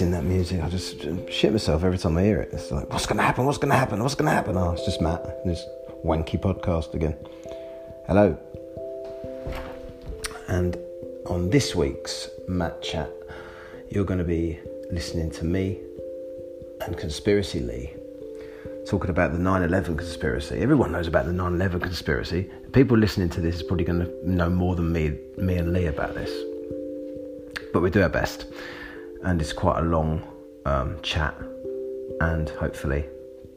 Ooh. That music. I just uh, shit myself every time I hear it. It's like, what's gonna happen? What's gonna happen? What's gonna happen? Oh, it's just Matt. This wanky podcast again. Hello. And on this week's Matt Chat, you're going to be listening to me and Conspiracy Lee talking about the 9 11 conspiracy. Everyone knows about the 9 11 conspiracy. People listening to this is probably going to know more than me, me and Lee about this. But we do our best. And it's quite a long um, chat. And hopefully,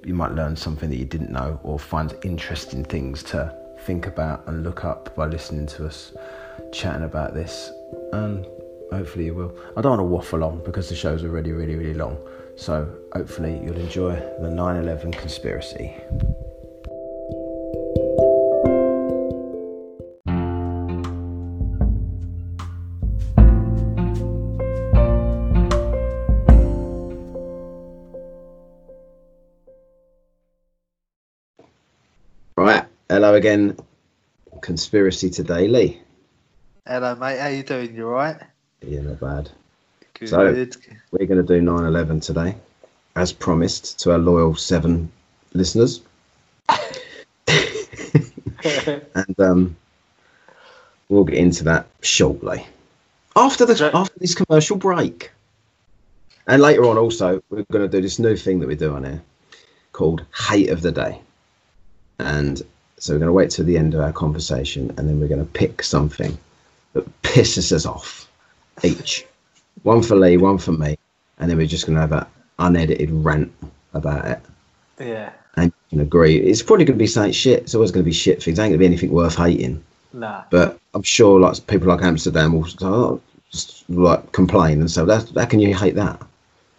you might learn something that you didn't know or find interesting things to think about and look up by listening to us chatting about this. And hopefully, you will. I don't want to waffle on because the show's already really, really long. So hopefully you'll enjoy the 9 11 conspiracy. Hello again. Conspiracy today, Lee. Hello, mate. How are you doing? You alright? Yeah, not bad. Good. So- We're going to do 9 11 today, as promised to our loyal seven listeners. and um, we'll get into that shortly after the Right. after this commercial break. And later on, also, we're going to do this new thing that we do on here called Hate of the Day. And so we're going to wait till the end of our conversation, and then we're going to pick something that pisses us off each. One for Lee, one for me, and then we're just going to have an unedited rant about it yeah. and you can agree. It's probably going to be saying shit. It's always going to be shit things. Ain't going to be anything worth hating. Nah. But I'm sure like people like Amsterdam will oh, just like complain and so that how can you hate that?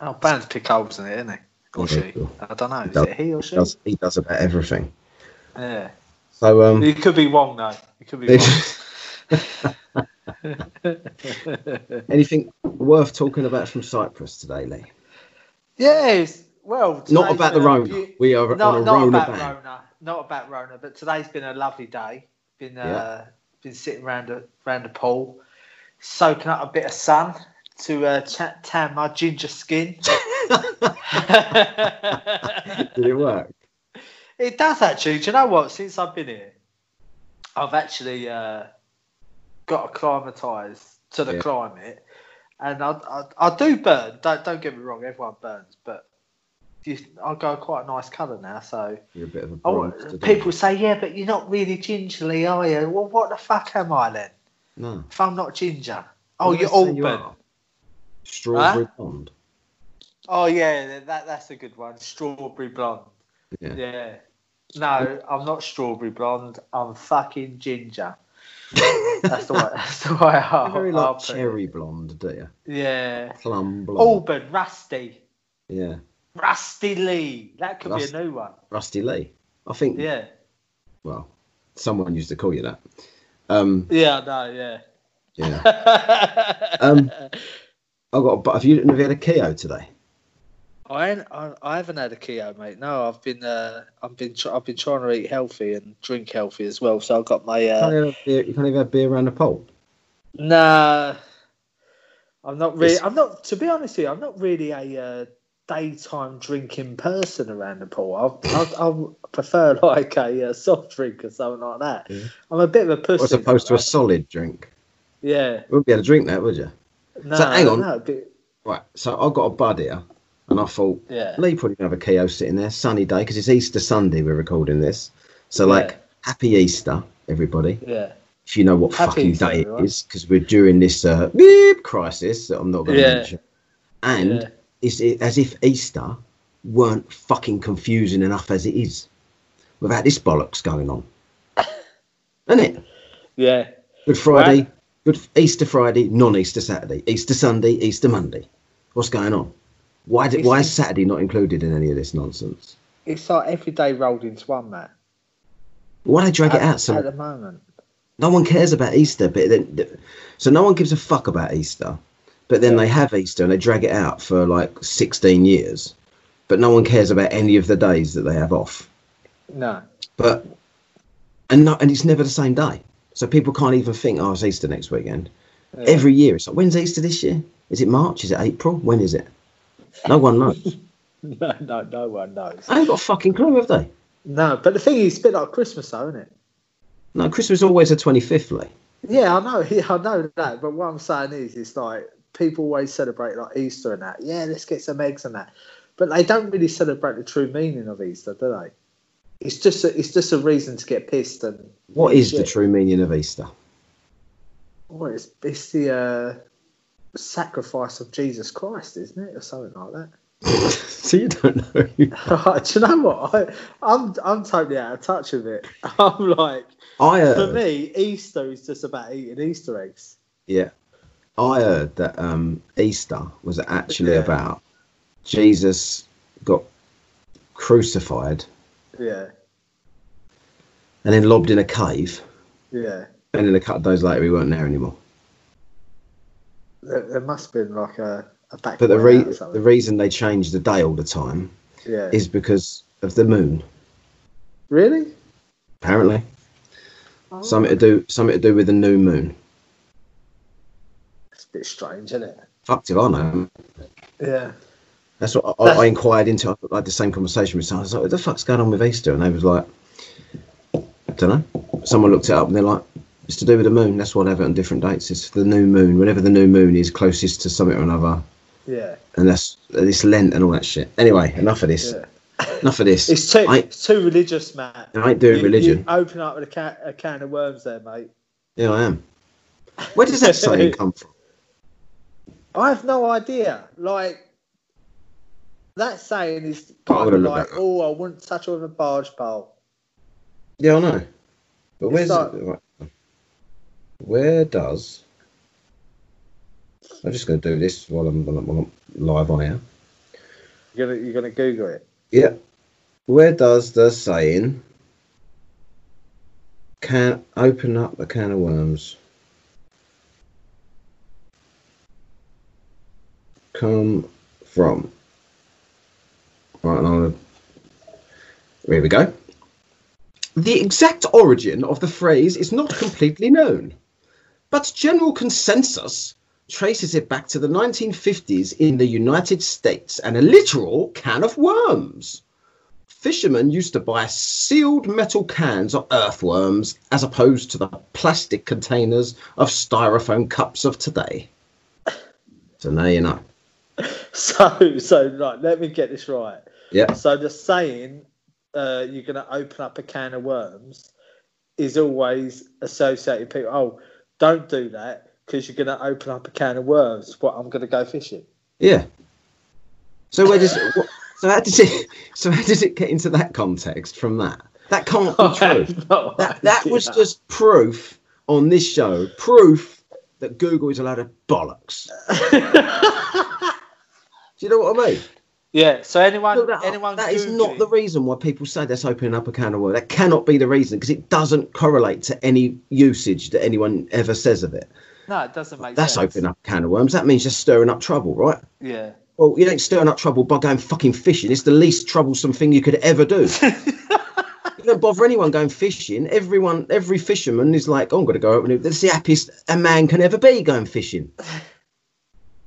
Oh, bands pick holes in it, isn't he? Or Yeah, she? I don't know. Is does. it he or she? He does, he does about everything. Yeah. So um, You could be wrong though. You could be wrong. anything worth talking about from Cyprus today, Lee? yes. Well, Not about the Rona. We are not, on a not Rona about ban. Rona. Not about Rona. But today's been a lovely day. Been uh, been sitting round a round the pool, soaking up a bit of sun to uh, tan my ginger skin. Did it work? It does actually. Do you know what? Since I've been here, I've actually uh, got acclimatised to the Yeah. climate, and I, I I do burn. Don't don't get me wrong. Everyone burns, but you, I go quite a nice colour now. So You're a bit of a bronze people say, yeah, but you're not really gingerly, are you? Well, what the fuck am I then? No. If I'm not ginger, oh, you're all you burnt. Strawberry blonde. Oh yeah, that that's a good one. Strawberry blonde. Yeah. Yeah. No, I'm not strawberry blonde. I'm fucking ginger. That's the way. That's the way I. Very I'll like cherry blonde, do you? Yeah. Plum blonde. Auburn, Rusty, Yeah. Rusty Lee. That could Rust- be a new one. Rusty Lee. I think. Yeah. Well, someone used to call you that. Um. Yeah. No. Yeah. Yeah. Um, I got. But have you have you had a Keo today? I, I I haven't had a Keo, mate. No, I've been uh, I've been tr- I've been trying to eat healthy and drink healthy as well. So I've got my You uh, can't even have beer, you can't even have beer around the pole. Nah, I'm not really. I'm not. To be honest with you, I'm not really a uh, daytime drinking person around the pool. I prefer like a uh, soft drink or something like that. Yeah. I'm a bit of a pussy. As opposed to a solid drink. yeah. You wouldn't be able to drink that, would you? No, hang on. No, Right. So I've got a bud here, and I thought yeah. Lee probably have a Keo sitting there, sunny day, because it's Easter Sunday. We're recording this, so like Yeah. happy Easter, everybody. Yeah. If you know what Happy fucking Easter, day everyone. it is, because we're during this uh, beep crisis that I'm not going to Yeah. mention, and Yeah. it's it, as if Easter weren't fucking confusing enough as it is, without this bollocks going on, isn't it? Yeah. Good Friday, Right. Good Easter Friday, non-Easter Saturday, Easter Sunday, Easter Monday. What's going on? Why why is Saturday not included in any of this nonsense? It's like every day rolled into one, Matt. Why do they drag it At, out at the moment. no one cares about Easter? But then, so no one gives a fuck about Easter. But then Yeah. they have Easter and they drag it out for like 16 years. But no one cares about any of the days that they have off. No. But and no, and it's never the same day. So people can't even think, oh, it's Easter next weekend. Yeah. Every year, it's like, when's Easter this year? Is it March? Is it April? When is it? No one knows. no, no, no one knows. I ain't got a fucking clue, have they? No, but the thing is, it's a bit like Christmas, though, isn't it? No, Christmas is always the 25th, Lee. Yeah, I know. Yeah, I know that. But what I'm saying is, it's like people always celebrate like Easter and that. Yeah, let's get some eggs and that. But they don't really celebrate the true meaning of Easter, do they? It's just a, it's just a reason to get pissed and. What is shit. the true meaning of Easter? Well, it's it's the uh, sacrifice of Jesus Christ, isn't it, or something like that? so you don't know. Do you know what? I, I'm I'm totally out of touch with it. I'm like, I uh, for me, Easter is just about eating Easter eggs. Yeah, I heard that um, Easter was actually yeah. about Jesus got crucified. Yeah. And then lobbed in a cave. Yeah. And then a couple of days later, he weren't there anymore. There, there must have been like a, a back. But the re- the reason they change the day all the time yeah. is because of the moon. Really? Apparently. Oh. Something to do something to do with the new moon. It's a bit strange, isn't it? Fucked if I know. Yeah. That's what I, I, inquired into. I had the same conversation with someone. I was like, "What the fuck's going on with Easter?" And they was like, "I don't know." Someone looked it up, and they're like, "It's to do with the moon. That's why they have it on different dates. It's the new moon. Whenever the new moon is closest to something or another." Yeah. And that's this Lent and all that shit. Anyway, enough of this. Yeah. Enough of this. It's too, it's too religious, Matt. I ain't doing you, religion. You open up with a can, a can of worms there, mate. Yeah, I am. Where does that saying come from? I have no idea. Like, that saying is kind of like, oh, I wouldn't touch with a barge pole. Yeah, I know. But where's like, it? Where does? I'm just going to do this while I'm, while I'm live on air. You're gonna you're gonna Google it. Yeah. Where does the saying can open up a can of worms come from? Right, and here we go. The exact origin of the phrase is not completely known, but general consensus traces it back to the 1950s in the United States and a literal can of worms. Fishermen used to buy sealed metal cans of earthworms as opposed to the plastic containers of styrofoam cups of today. So now you know. So, so right, let me get this right. Yeah. So the saying uh, you're going to open up a can of worms is always associated people. Oh, don't do that because you're going to open up a can of worms. What I'm going to go fishing. Yeah. So where does what, so how does it so how does it get into that context from that? That can't be true. that that was just proof on this show. Proof that Google is a load of bollocks. Do you know what I mean? Yeah. So anyone, that, anyone, that is not the reason why people say that's opening up a can of worms. That cannot be the reason because it doesn't correlate to any usage that anyone ever says of it. No, it doesn't make sense. that's sense. opening up a can of worms. That means just stirring up trouble, right? Yeah. Well, you ain't stirring up trouble by going fucking fishing. It's the least troublesome thing you could ever do. you don't bother anyone going fishing. Everyone, every fisherman is like, oh, I'm going to go open. it. That's the happiest a man can ever be going fishing.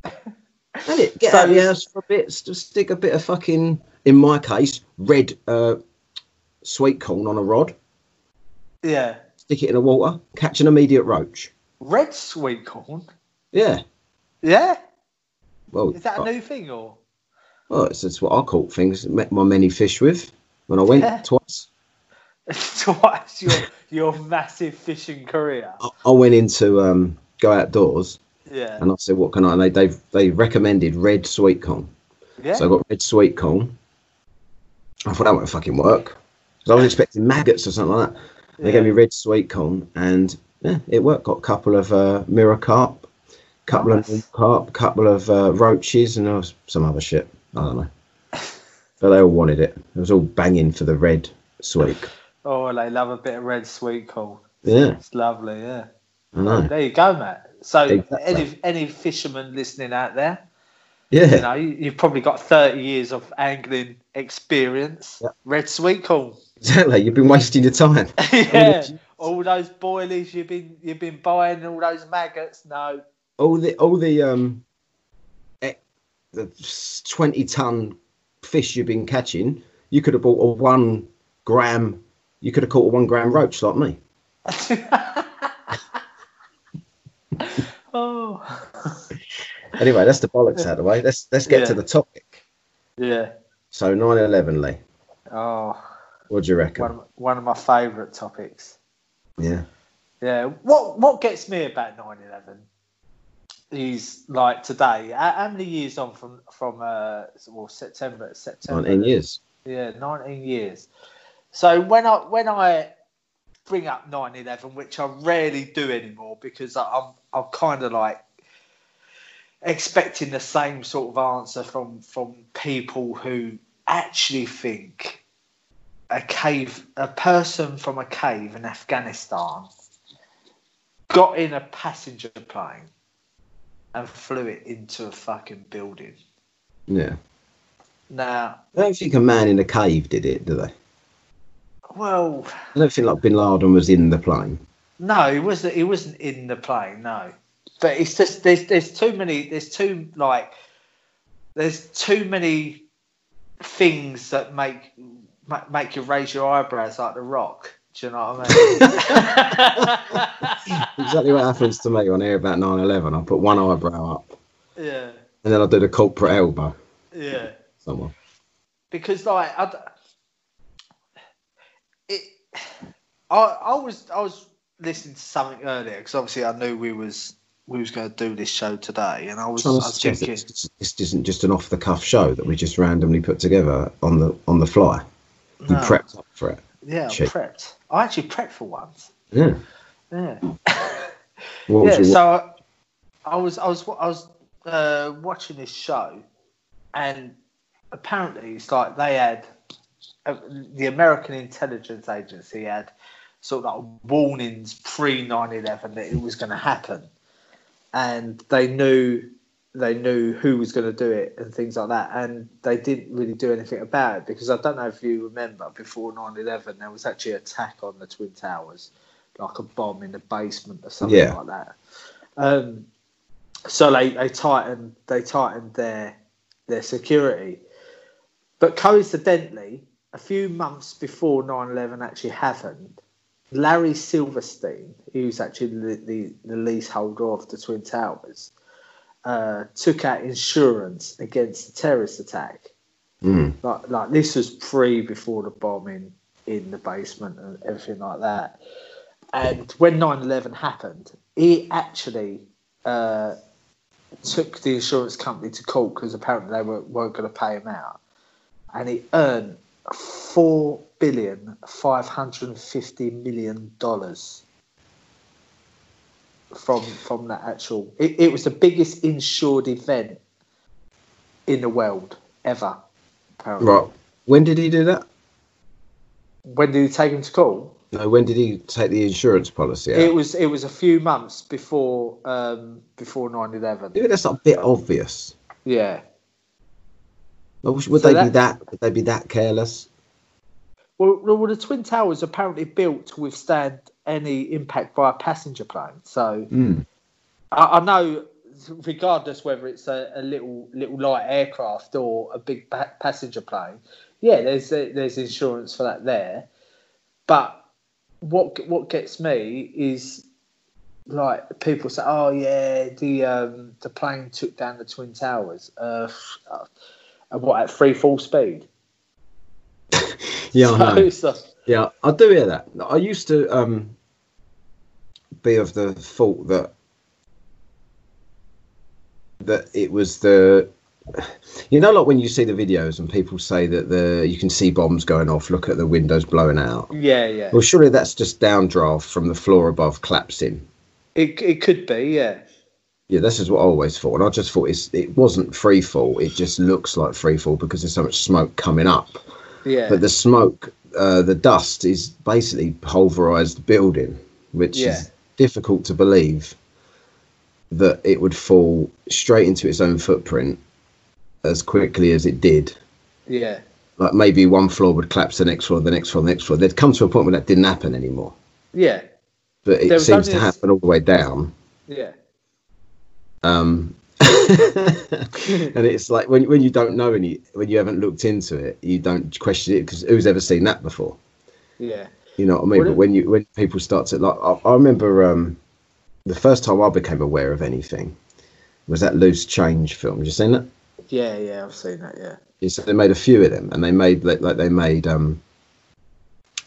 And it get so, out of the house for a bit, stick a bit of fucking, in my case, red uh, sweet corn on a rod. Yeah. Stick it in the water, catch an immediate roach. Red sweet corn. Yeah. Yeah. Well, is that a new thing or? Well, it's, it's what I caught things. Met my many fish with when I went yeah. twice. twice your your massive fishing career. I, I went into um, go outdoors yeah. And I said, what can I? And they they they recommended red sweet corn. Yeah. So I got red sweet corn. I thought that won't fucking work. Because I was expecting maggots or something like that. They gave me red sweet corn, and yeah, it worked. Got a couple of uh, mirror carp, couple nice. of carp, couple of uh, roaches, and there some other shit. I don't know. but they all wanted it. It was all banging for the red sweet. Oh, they love a bit of red sweet corn. Yeah, it's lovely. Yeah. I. There you go, Matt. So exactly. any any fisherman listening out there, yeah, you know, you, have probably got thirty years of angling experience. Yep. Red sweet corn. Exactly. You've been wasting your time. yeah. all those boilies you've been you've been buying, all those maggots. No, all the all the um the 20 ton fish you've been catching you could have bought a one gram you could have caught a one gram roach like me oh, anyway that's the bollocks out of the way let's let's get to the topic yeah. so 9-11 lee Oh, what do you reckon one of, one of my favourite topics. yeah Yeah. What what gets me about 9/11 is like today. How, how many years on from from uh well September September 19 years Yeah, 19 years. So when I when I bring up 9/11, which I rarely do anymore because I- I'm I'm kind of like expecting the same sort of answer from from people who actually think a cave a person from a cave in Afghanistan got in a passenger plane and flew it into a fucking building. yeah Now, I don't think a man in a cave did it, do they? well, I don't think like Bin Laden was in the plane. No, he wasn't. He wasn't in the plane. No, but it's just there's there's too many. There's too like there's too many things that make make you raise your eyebrows like the Rock. Do you know what I mean? Exactly what happens to me when I hear about 9/11. I put one eyebrow up, yeah, and then I do the corporate elbow. yeah. Someone. because like I, d- it, I, I was I was listening to something earlier because obviously I knew we was we was going to do this show today, and I was, I was thinking, this, this isn't just an off-the-cuff show that we just randomly put together on the on the fly. You No. prepped up for it. yeah, I prepped. I actually prepped for once. Yeah. Yeah, yeah. So I, I was I was I was uh, watching this show, and apparently it's like they had uh, the American intelligence agency had sort of like warnings pre 9-11 that it was going to happen and they knew they knew who was going to do it and things like that and they didn't really do anything about it because i don't know if you remember before 9-11 there was actually an attack on the twin towers like a bomb in the basement or something Yeah. like that um, so they, they tightened they tightened their their security but coincidentally a few months before 9-11 actually happened Larry Silverstein, who's actually the, the, the leaseholder of the Twin Towers, uh, took out insurance against the terrorist attack. Mm. Like, like this was pre before the bombing in the basement and everything like that. And when 9 11 happened, he actually uh, took the insurance company to court because apparently they were, weren't going to pay him out. And he earned four billion five hundred and fifty million dollars from from that actual. It, it was the biggest insured event in the world ever. Apparently. right? When did he do that? When did he take him to court? No, when did he take the insurance policy out? It was it was a few months before um, before 9-11. Maybe that's a bit obvious. Yeah. Would So they be that- that? Would they be that careless? Well, well, the twin towers apparently built to withstand any impact by a passenger plane. So Mm. I, I know, regardless whether it's a, a little little light aircraft or a big pa- passenger plane, yeah, there's there's insurance for that there. But what what gets me is like people say, oh yeah, the um, the plane took down the twin towers. Uh, uh, what at free full speed? Yeah, I. So- Yeah, I do hear that. I used to um, be of the thought that that it was the you know like when you see the videos and people say that the you can see bombs going off look at the windows blowing out yeah, yeah. well surely that's just downdraft from the floor above collapsing It, it could be, yeah. yeah this is what i always thought and i just thought it's, it wasn't free fall it just looks like free fall because there's so much smoke coming up Yeah. but the smoke, uh, the dust is basically pulverized the building, which Yeah. is difficult to believe that it would fall straight into its own footprint as quickly as it did. yeah. Like maybe one floor would collapse, the next floor, the next floor, the next floor. They'd come to a point where that didn't happen anymore. Yeah, but it seems to happen all the way down. yeah, Um, and it's like when when you don't know any, when you haven't looked into it, you don't question it because who's ever seen that before? yeah, You know what I mean? Well, but when you when people start to like, I, I remember um, the first time I became aware of anything was that loose change film. Have you seen that? yeah, yeah. I've seen that. Yeah, Yeah, so they made a few of them, and they made like, like they made um,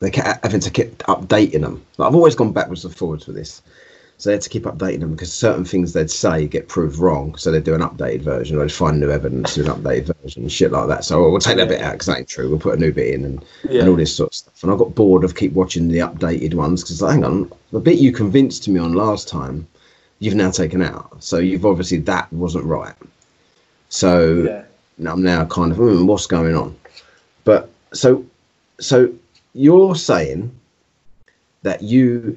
they kept having to keep updating them. Like, I've always gone backwards and forwards with this, so they had to keep updating them because certain things they'd say get proved wrong, so they'd do an updated version, or they'd find new evidence, do an updated version, and shit like that. So oh, we'll take that bit out because that ain't true. We'll put a new bit in, and, Yeah. and all this sort of stuff. And I got bored of keep watching the updated ones because hang on, the bit you convinced me on last time, you've now taken out. So you've obviously that wasn't right. So yeah. now I'm now kind of hmm, what's going on but so so you're saying that you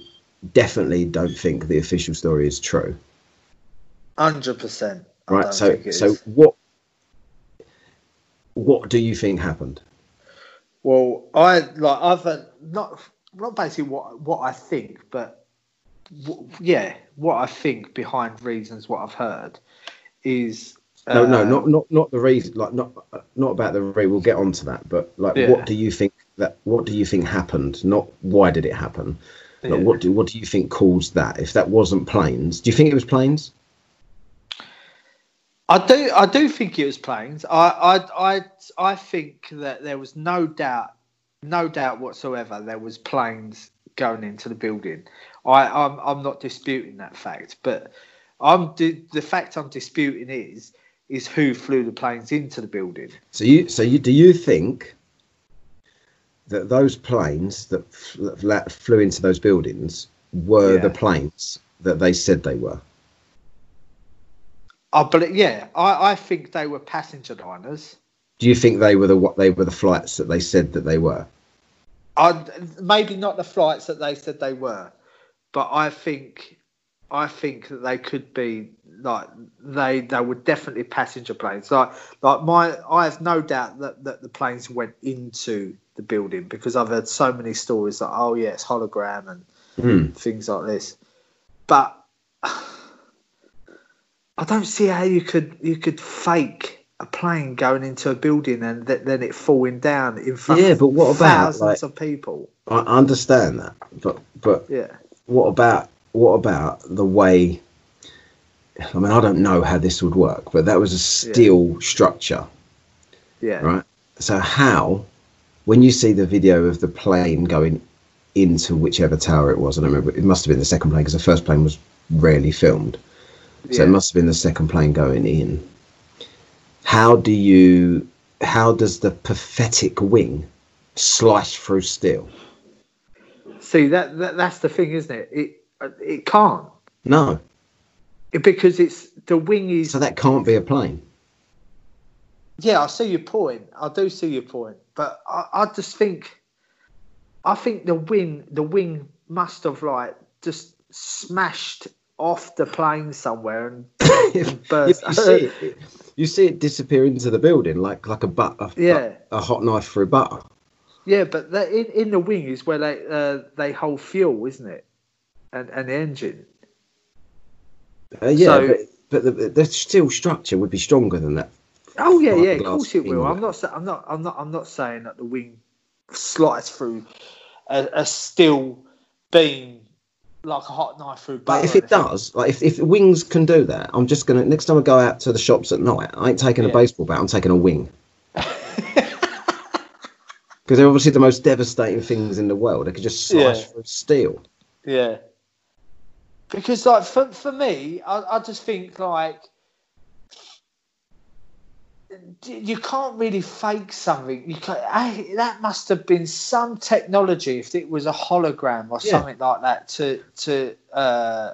definitely don't think the official story is true Hundred percent. right so so what what do you think happened Well, I like I've uh, not not basically what what I think, but w- yeah, what I think behind reasons what I've heard is no no uh, not not not the reason like not not about the re we'll get onto that but like Yeah. what do you think that what do you think happened not why did it happen like, Yeah. what do what do you think caused that if that wasn't planes do you think it was planes I do I do think it was planes. I I I I think that there was no doubt no doubt whatsoever there was planes going into the building. I I'm I'm not disputing that fact, but I'm the fact I'm disputing is is who flew the planes into the building. So you, so you, do you think that those planes that fl- flew into those buildings were Yeah. the planes that they said they were? I believe, yeah, I, I think they were passenger liners. Do you think they were the what they were the flights that they said that they were? I maybe not the flights that they said they were, but I think I think that they could be like they they were definitely passenger planes. Like like my I have no doubt that, that the planes went into the building because I've heard so many stories that oh yeah it's hologram and Hmm. things like this. But I don't see how you could you could fake a plane going into a building and th- then it falling down in front Yeah, of but what about, thousands like- of people. I understand that, but but Yeah. what about what about the way? I mean, I don't know how this would work, but that was a steel structure, Yeah. right? So how, when you see the video of the plane going into whichever tower it was, I don't remember. It must have been the second plane because the first plane was rarely filmed. So Yeah. it must have been the second plane going in. How do you? How does the pathetic wing slice through steel? See that, that that's the thing, isn't it? It it can't No, because it's the wing is. so that can't be a plane. Yeah, I see your point. I do see your point, but I, I just think, I think the wing the wing must have like just smashed off the plane somewhere and burst. you see it, you see it disappear into the building like like a but a, Yeah. a hot knife through butter. Yeah, but the, in in the wing is where they uh, they hold fuel, isn't it? And and the engine. Uh, yeah, So- but, but the, the steel structure would be stronger than that. Oh yeah, yeah, of course it will. I'm not. I'm not. I'm not. I'm not saying that the wing slides through a, a steel beam like a hot knife through butter. Like if it does, like if, if wings can do that, I'm just gonna next time I go out to the shops at night, I ain't taking a baseball bat, I'm taking a wing. Because they're obviously the most devastating things in the world. They could just slice Yeah. through steel. Yeah. Because like for for me, I, I just think like you can't really fake something. You can I, that must have been some technology if it was a hologram or Yeah. something like that to to uh,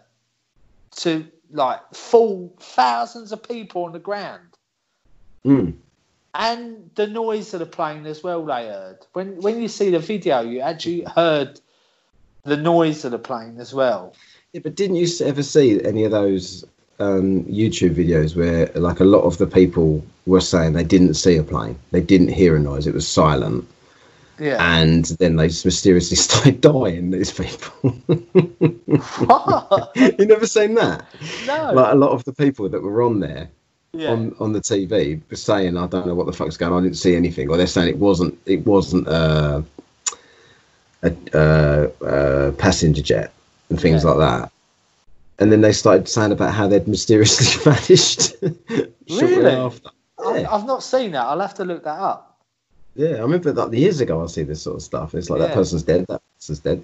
to like fool thousands of people on the ground. Mm. And the noise of the plane as well. They heard when when you see the video, you actually heard the noise of the plane as well. Yeah, but didn't you ever see any of those um, YouTube videos where, like, a lot of the people were saying they didn't see a plane, they didn't hear a noise, it was silent, Yeah. And then they just mysteriously started dying. These people. What? you never seen that? No. Like a lot of the people that were on there yeah. on on the TV were saying, "I don't know what the fuck's going on. I didn't see anything," or they're saying it wasn't it wasn't uh, a, uh, uh, passenger jet and things Yeah. like that. And then they started saying about how they'd mysteriously vanished. shortly Really? after. Yeah. I've not seen that. I'll have to look that up. Yeah, I remember like years ago I see this sort of stuff. It's like that person's dead, that person's dead.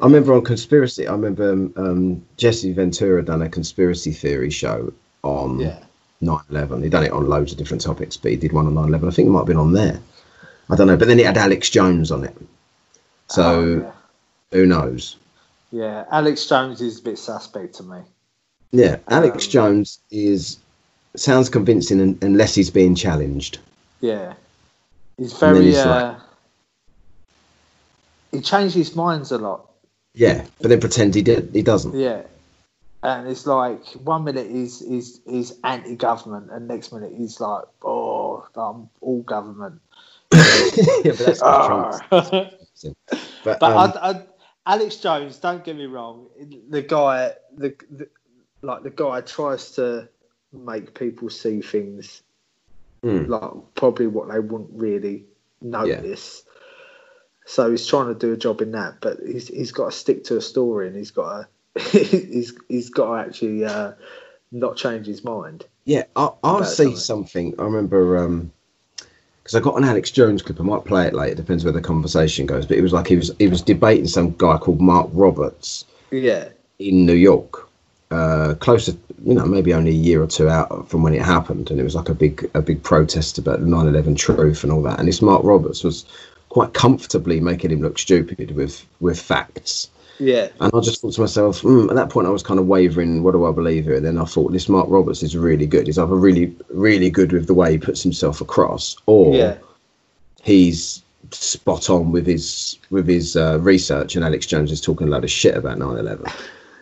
I remember on conspiracy. I remember um, um, Jesse Ventura done a conspiracy theory show on Yeah. 9/11. He'd done it on loads of different topics, but he did one on 9/11. I think it might have been on there. I don't know, but then it had Alex Jones on it. So Oh, who knows? Yeah. Alex Jones is a bit suspect to me. Yeah, Alex Um, Jones is sounds convincing unless he's being challenged. Yeah, he's very. he's uh, he changes his minds a lot. Yeah, but then pretend he did. He doesn't. Yeah, and it's like one minute he's he's he's anti-government, and next minute he's like, oh, I'm all government. yeah, but that's Ah. But, But um, I, I, Alex Jones, don't get me wrong, the guy, the, the like the guy tries to make people see things mm, like probably what they wouldn't really notice. So he's trying to do a job in that, but he's he's got to stick to a story, and he's got to he's he's got to actually uh, not change his mind. yeah, I, I'll see something. something. I remember because I got an Alex Jones clip. I might play it later. Depends where the conversation goes. But it was like he was he was debating some guy called Mark Roberts Yeah, in New York, uh, close to you know maybe only a year or two out from when it happened, and it was like a big a big protest about the 9/11 truth and all that. And this Mark Roberts was quite comfortably making him look stupid with with facts. Yeah, And I just thought to myself, mm, at that point, I was kind of wavering. What do I believe here? And then I thought, this Mark Roberts is really good. He's either really, really good with the way he puts himself across, or yeah, he's spot on with his with his uh, research. And Alex Jones is talking a load of shit about 9/11.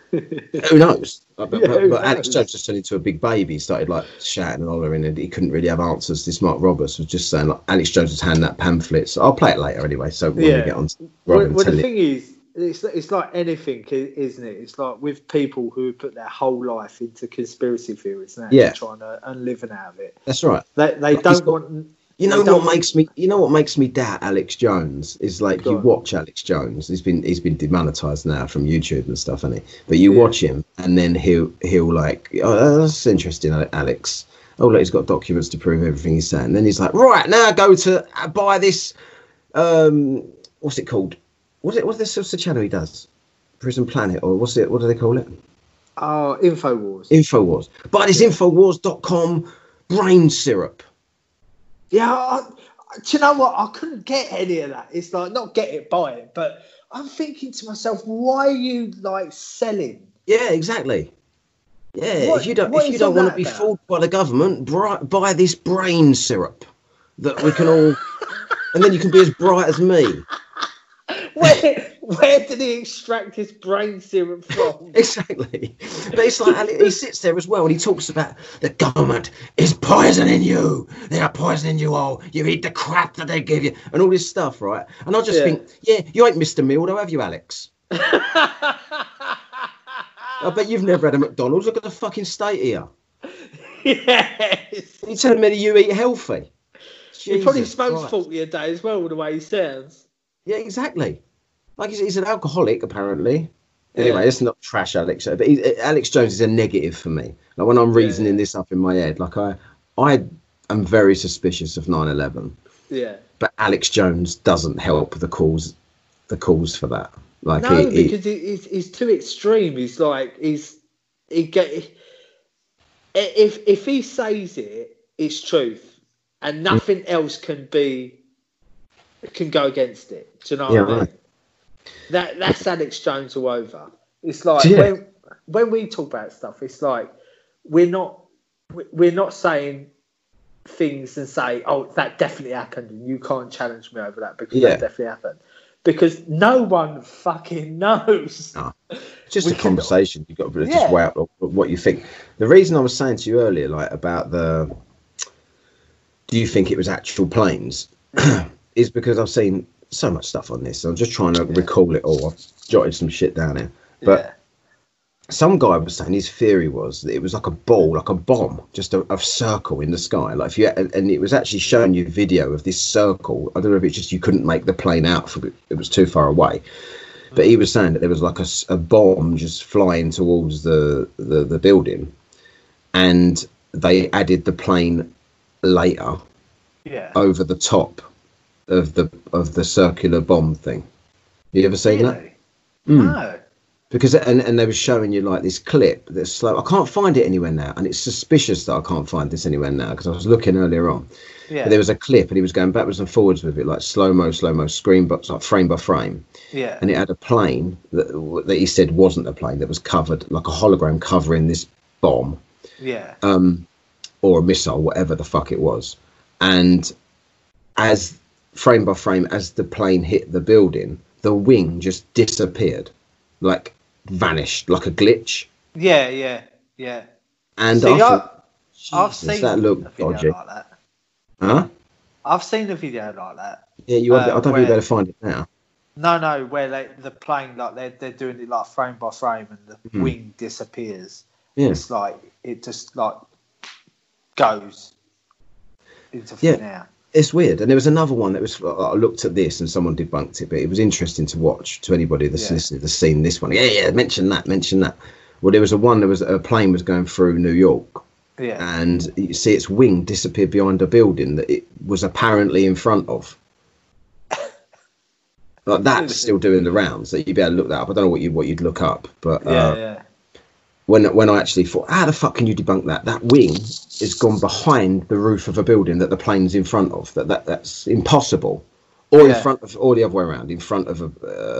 who knows? But, Yeah, but, but Alex? Jones just turned into a big baby. He started like shouting and hollering, and he couldn't really have answers. This Mark Roberts was just saying, like, Alex Jones was handing out pamphlets. I'll play it later anyway. So when Yeah. we get on, to Well, well the thing is, it's it's like anything, isn't it? It's like with people who put their whole life into conspiracy theories now, Yeah. trying to earn living out of it. that's right. They they Like, don't got- want. You know what makes me you know what makes me doubt Alex Jones is like you on. watch Alex Jones. He's been he's been demonetized now from YouTube and stuff, hasn't he? But you Yeah. watch him and then he'll he'll like oh that's interesting, Alex. Oh look, he's got documents to prove everything he's saying. and Then he's like, right now go to uh, buy this. Um, what's it called? What's it? What's this? What's the channel he does? Prison Planet or what's it? What do they call it? Oh, Infowars. Infowars. Buy this Infowars.com brain syrup. Yeah, I, do you know what? I couldn't get any of that. It's like not get it, buy it. But I'm thinking to myself, why are you like selling? Yeah, exactly. Yeah, What- if you don't if you don't want to be about? fooled by the government, bri- buy this brain syrup that we can all, and then you can be as bright as me. Where where did he extract his brain serum from? Exactly. But it's like Ali- he sits there as well, and he talks about the government is poisoning you. They are poisoning you all. You eat the crap that they give you, and all this stuff, right? And I just Yeah. think, yeah, you ain't Mr. Mildo, have you, Alex? I bet you've never had a McDonald's. Look at the fucking state here. yes. You telling me that you eat healthy? He probably smokes Christ. 40 a day as well, the way he sounds. Yeah, exactly. Like he's, he's an alcoholic, apparently. Yeah. Anyway, it's not trash Alex, but he, Alex Jones is a negative for me. Like when I'm reasoning yeah. this up in my head, like I, I am very suspicious of 9/11, Yeah. but Alex Jones doesn't help the cause, the cause for that. Like No, he, he- because he, he's, he's too extreme. He's like, he's, he get, if, if he says it, it's truth. And nothing else can be, can go against it. Do you know Yeah, what I mean? right. That, that's Alex Jones all over. It's like, Yeah. when, when we talk about stuff, it's like, we're not, we're not saying things and say, "Oh, that definitely happened," and you can't challenge me over that because Yeah. that definitely happened. Because no one fucking knows. No. It's just We a can- conversation. You've got to Yeah. just weigh up what you think. The reason I was saying to you earlier, like about the, do you think it was actual planes, is because I've seen so much stuff on this. I'm just trying to recall it all. I've jotted some shit down here. But yeah. some guy was saying his theory was that it was like a ball, like a bomb, just a, a circle in the sky. Like if you and and it was actually showing you video of this circle. I don't know if it's just you couldn't make the plane out from it; was too far away. But he was saying that there was like a bomb just flying towards the, the the building, and they added the plane later Yeah. over the top of the of the circular bomb thing. You ever seen that? Mm. No. because and, and they were showing you like this clip that's slow. I can't find it anywhere now, and it's suspicious that I can't find this anywhere now because I was looking earlier on. Yeah. But there was a clip, and he was going backwards and forwards with it, like slow mo, slow mo, screen box, like frame by frame, yeah. and it had a plane that that he said wasn't a plane that was covered like a hologram covering this bomb yeah. um, or a missile, whatever the fuck it was. And as frame by frame, as the plane hit the building, the wing just disappeared, like vanished, like a glitch. Yeah. Yeah. Yeah. And See, I I've seen that a looked dodgy. like that. Huh? I've seen a video like that. Yeah, you. Uh, I don't think you better find it now. No, no, where they, the plane like they're they're doing it like frame by frame, and the Mhm. wing disappears. Yeah. It's like it just like goes into Yeah. thin air. It's weird. And there was another one that was. I looked at this and someone debunked it, but it was interesting to watch to anybody that's Yeah. listening that's seen this one. Yeah, yeah. Mention that. Mention that. Well, there was a one. that was a plane was going through New York, Yeah, and you see its wing disappear behind a building that it was apparently in front of. Like that's still doing the rounds. That you'd be able to look that up. I don't know what you what you'd look up, but yeah, uh, yeah, when when I actually thought, how the fuck can you debunk that? That wing is gone behind the roof of a building that the plane's in front of. That, that that's impossible. Or Yeah. in front of, or the other way around, in front of a,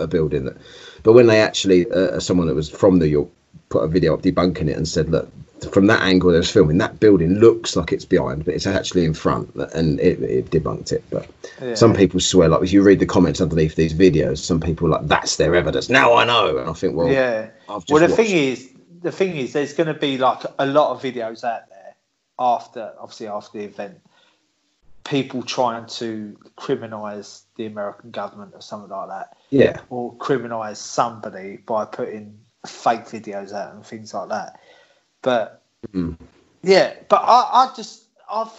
a building. That, but when they actually, uh, someone that was from New York put a video up debunking it and said, look, from that angle they was filming, that building looks like it's behind, but it's actually in front, and it, it debunked it. But yeah. some people swear, like if you read the comments underneath these videos, some people are like that's their evidence. Now I know, and I think, well, yeah. I've just Well, the watched- thing is, the thing is, there's going to be like a lot of videos out there after, obviously, after the event. People trying to criminalise the American government or something like that. yeah, or criminalise somebody by putting fake videos out and things like that. But Mm. yeah, but I, I just I've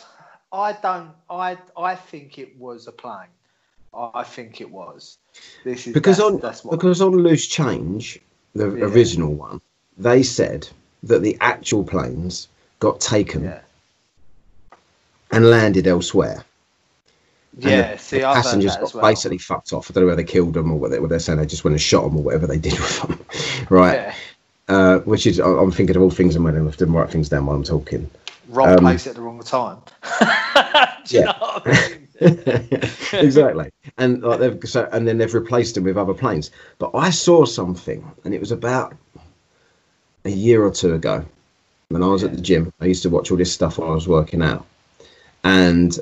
I don't I I think it was a plane. I, think it was. This is because that's, on that's what because on loose change, the Yeah. original one, they said that the actual planes got taken yeah and landed elsewhere. And yeah. the, see, the passengers got well. basically fucked off. I don't know whether they killed them or whether they're saying they just went and shot them or whatever they did with them, right? Yeah, Uh, which is I'm thinking of all things and when I have to write things down while I'm talking. wrong um, place at the wrong time. Yeah. I mean? exactly. And like they've so, and then they've replaced them with other planes. But I saw something, and it was about a year or two ago when I was at the gym. I used to watch all this stuff while I was working out, and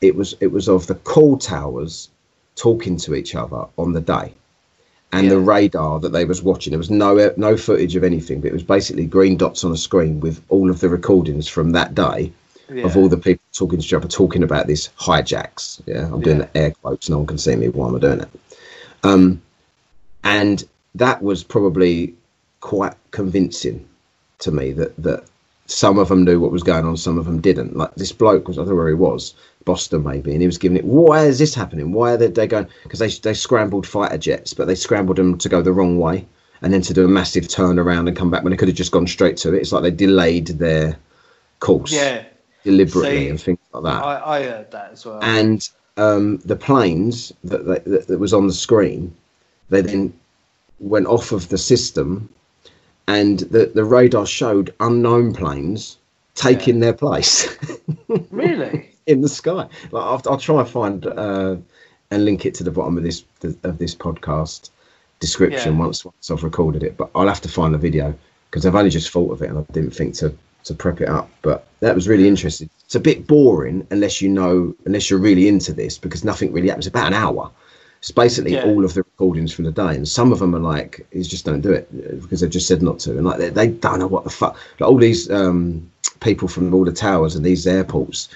it was it was of the call towers talking to each other on the day. And the radar that they was watching, there was no no footage of anything, but it was basically green dots on a screen with all of the recordings from that day Yeah. of all the people talking to each other, talking about these hijacks. Yeah, I'm doing Yeah. the air quotes. No one can see me while I'm doing it. Um, and that was probably quite convincing to me that that some of them knew what was going on, some of them didn't. Like this bloke was, I don't know where he was, Boston maybe, and he was giving it. Why is this happening? Why are they, they going? Because they they scrambled fighter jets, but they scrambled them to go the wrong way, and then to do a massive turnaround and come back when they could have just gone straight to it. It's like they delayed their course yeah, deliberately See, and things like that. I, I heard that as well. and um, the planes that, that, that, that was on the screen, they then went off of the system, and the, the radar showed unknown planes taking their place really? in the sky. Like I'll, I'll try and find uh, and link it to the bottom of this of this podcast description Yeah. once once I've recorded it. But I'll have to find the video because I've only just thought of it and I didn't think to to prep it up. But that was really interesting. It's a bit boring unless you know unless you're really into this because nothing really happens. About an hour. It's basically Yeah. all of the recordings from the day, and some of them are like, "Is just don't do it" because they've just said not to, and like they, they don't know what the fuck. Like all these um, people from all the towers and these airports,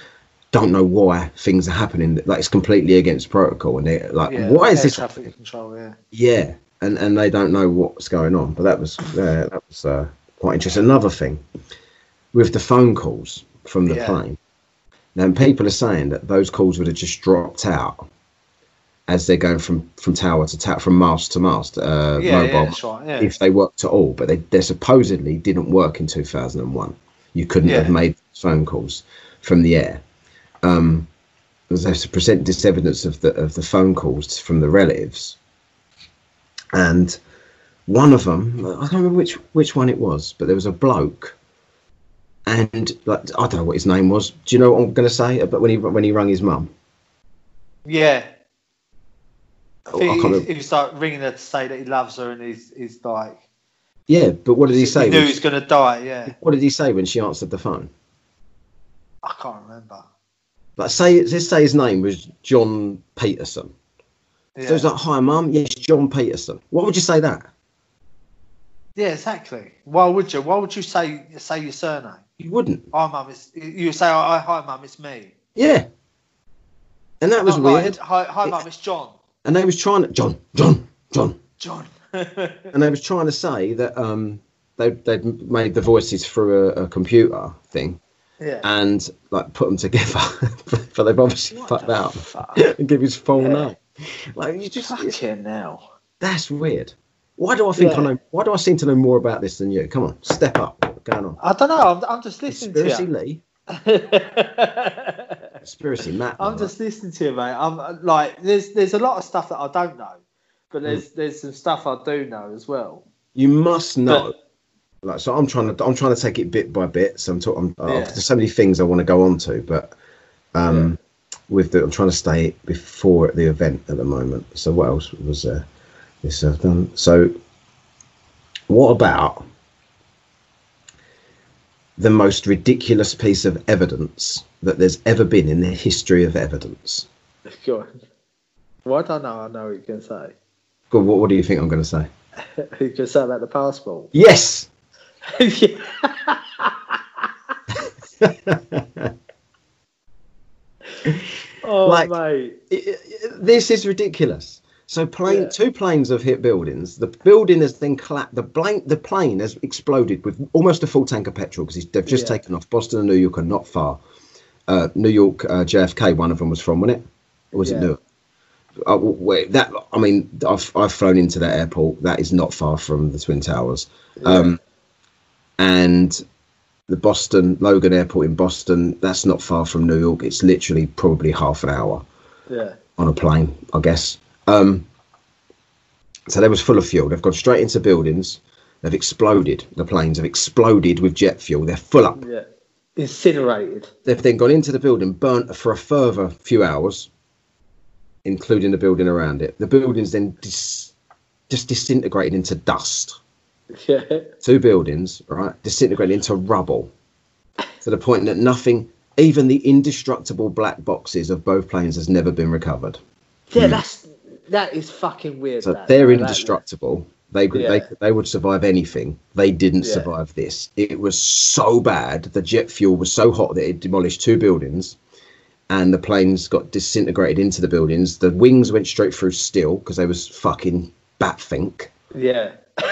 don't know why things are happening. Like it's completely against protocol, and they're like, Yeah, why is this? traffic control? Yeah. Yeah, and and they don't know what's going on. But that was uh, that was uh, quite interesting. Another thing with the phone calls from the Yeah. plane. Now people are saying that those calls would have just dropped out as they're going from from tower to tower, from mast to mast, uh, Yeah, mobile, yeah, right. Yeah. if they worked at all. But they, they supposedly didn't work in 2001. You couldn't have made phone calls from the air. Um, they have to present this evidence of the of the phone calls from the relatives, and one of them, I don't remember which which one it was, but there was a bloke, and like I don't know what his name was. Do you know what I'm going to say? But when he when he rang his mum, yeah. I Oh, I think can't Oh, he, remember. he like ringing her to say that he loves her and he's, he's like yeah, but what did he say? He knew when he was going to die. Yeah, what did he say when she answered the phone? I can't remember. Like say let's say his name was John Peterson. Yeah, So it's like, "Hi, mum. Yes, John Peterson." What would you say that? yeah exactly. Why would you? Why would you say say your surname? You wouldn't. Hi, mum. It's you say, oh, hi, mum. It's me. Yeah. And that was weird. hi, hi, mum. It's John. And they was trying to John, John, John, John. and they was trying to say that um they they'd made the voices through a, a computer thing yeah. and like put them together, but they've obviously What fucked out fuck? and give his full Yeah. name. Like you just Fucking now. that's weird. Why do I think I know? Why do I seem to know more about this than you? Come on, step up. What's going on? I don't know. I'm, I'm just listening Conspiracy to Lee, you. conspiracy Matt. I'm just listening to you, mate. I'm uh, like, there's there's a lot of stuff that I don't know, but there's Mm. there's some stuff I do know as well. You must know. like so i'm trying to i'm trying to take it bit by bit so i'm talking uh, Yeah. there's so many things i want to go on to but um with the i'm trying to stay before the event at the moment so what else was there this i've done so what about the most ridiculous piece of evidence that there's ever been in the history of evidence on. Well, I know. I know what you can say. Go on, what, what do you think i'm going to say You can say about the passport. yes oh, Like- mate. it- it- this is ridiculous. So plane, Yeah. two planes have hit buildings. The building has then collapsed. The plane, the plane has exploded with almost a full tank of petrol because they've just Yeah. taken off. Boston and New York are not far. Uh, New York, uh, JFK, one of them was from, wasn't it? Or was Yeah. it Newark? Uh, wait, that I mean, I've I've flown into that airport. That is not far from the Twin Towers. Um, and the Boston Logan Airport in Boston, that's not far from New York. It's literally probably half an hour Yeah. on a plane, I guess. Um, so they was full of fuel. They've gone straight into buildings. They've exploded. The planes have exploded with jet fuel. They're full up. Yeah. Incinerated. They've then gone into the building, burnt for a further few hours, including the building around it. The building's then dis- just disintegrated into dust. Yeah. Two buildings, right, disintegrated into rubble to the point that nothing, even the indestructible black boxes of both planes, has never been recovered. Yeah, that's that is fucking weird. So that, they're that- indestructible. They they Yeah. could- they would survive anything. They didn't Yeah. survive this. It was so bad. The jet fuel was so hot that it demolished two buildings, and the planes got disintegrated into the buildings. The wings went straight through steel because they was fucking bat think, Yeah.